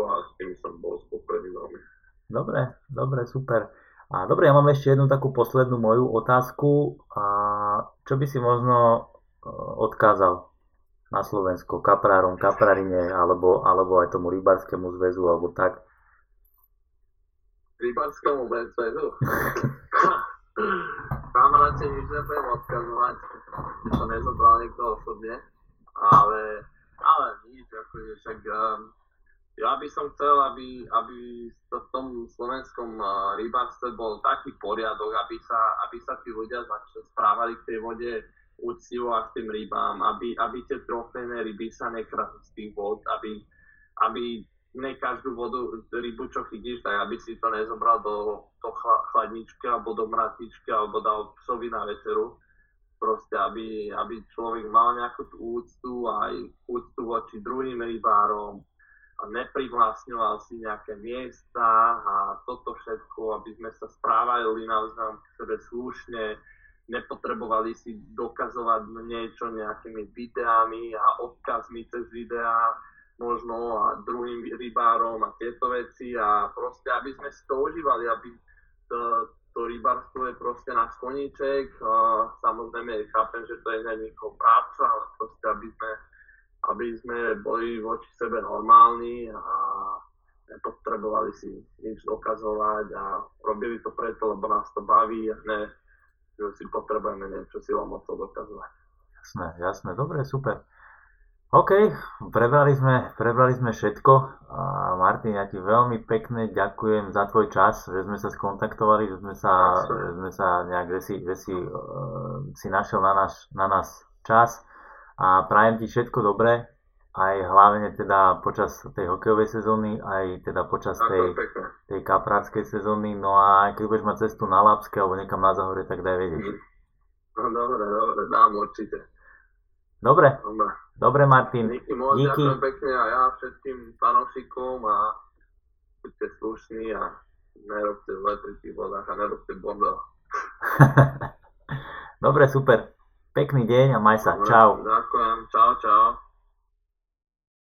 a s tým som bol spokojný veľmi. Dobre, dobre, super. A dobre, ja mám ešte jednu takú poslednú moju otázku. A čo by si možno e, odkázal na Slovensko, kaprárom, kaprarine, alebo, alebo aj tomu rybárskému zväzu, alebo tak, rybarskému bezvedu. Kamaráte nič nebudem odkazovať, čo nezobral niekto osobne, ale, ale nič, akože však um, ja by som chcel, aby, aby v tom slovenskom uh, rybárstve bol taký poriadok, aby sa, aby sa tí ľudia začali správali k tej vode úctivo a k tým rybám, aby, aby tie trofejné ryby sa nekradli z tých vod, aby, aby ne každú vodu, rybu, čo chytíš, tak aby si to nezobral do, do chladničky alebo do mrazničky alebo dal psovi na večeru. Proste, aby, aby človek mal nejakú tú úctu aj úctu voči druhým rybárom a neprivlastňoval si nejaké miesta a toto všetko, aby sme sa správali navzájom k sebe slušne, nepotrebovali si dokazovať niečo nejakými videami a odkazmi cez videá, možno a druhým rybárom a tieto veci a proste, aby sme si to užívali, aby to, to rybárstvo je proste náš koníček. Samozrejme, chápem, že to je na niekoho práca, ale proste, aby sme, aby sme boli voči sebe normálni a nepotrebovali si nič dokazovať a robili to preto, lebo nás to baví a ne, že si potrebujeme niečo silou mocou dokazovať. Jasné, jasné, dobre, super. OK, prebrali sme, prebrali sme všetko. A Martin, ja ti veľmi pekne ďakujem za tvoj čas, že sme sa skontaktovali, že sme sa, že sme sa nejak, že si, že si, uh, si našiel na, náš, na nás čas a prajem ti všetko dobré, aj hlavne teda počas tej hokejovej sezóny, aj teda počas tej, tej kaprárskej sezóny. No a keď budeš mať cestu na Lapské alebo niekam na Zahore, tak daj vedieť. No dobre, dobre, dám určite. Dobre, Dobre. dobre Martin. Díky moc, Díky. ďakujem pekne a ja všetkým fanúšikom a buďte slušní a nerobte zle pri tých vodách a nerobte bordel. dobre, super. Pekný deň a maj sa. Dobre, Čau. Ďakujem, čau, čau.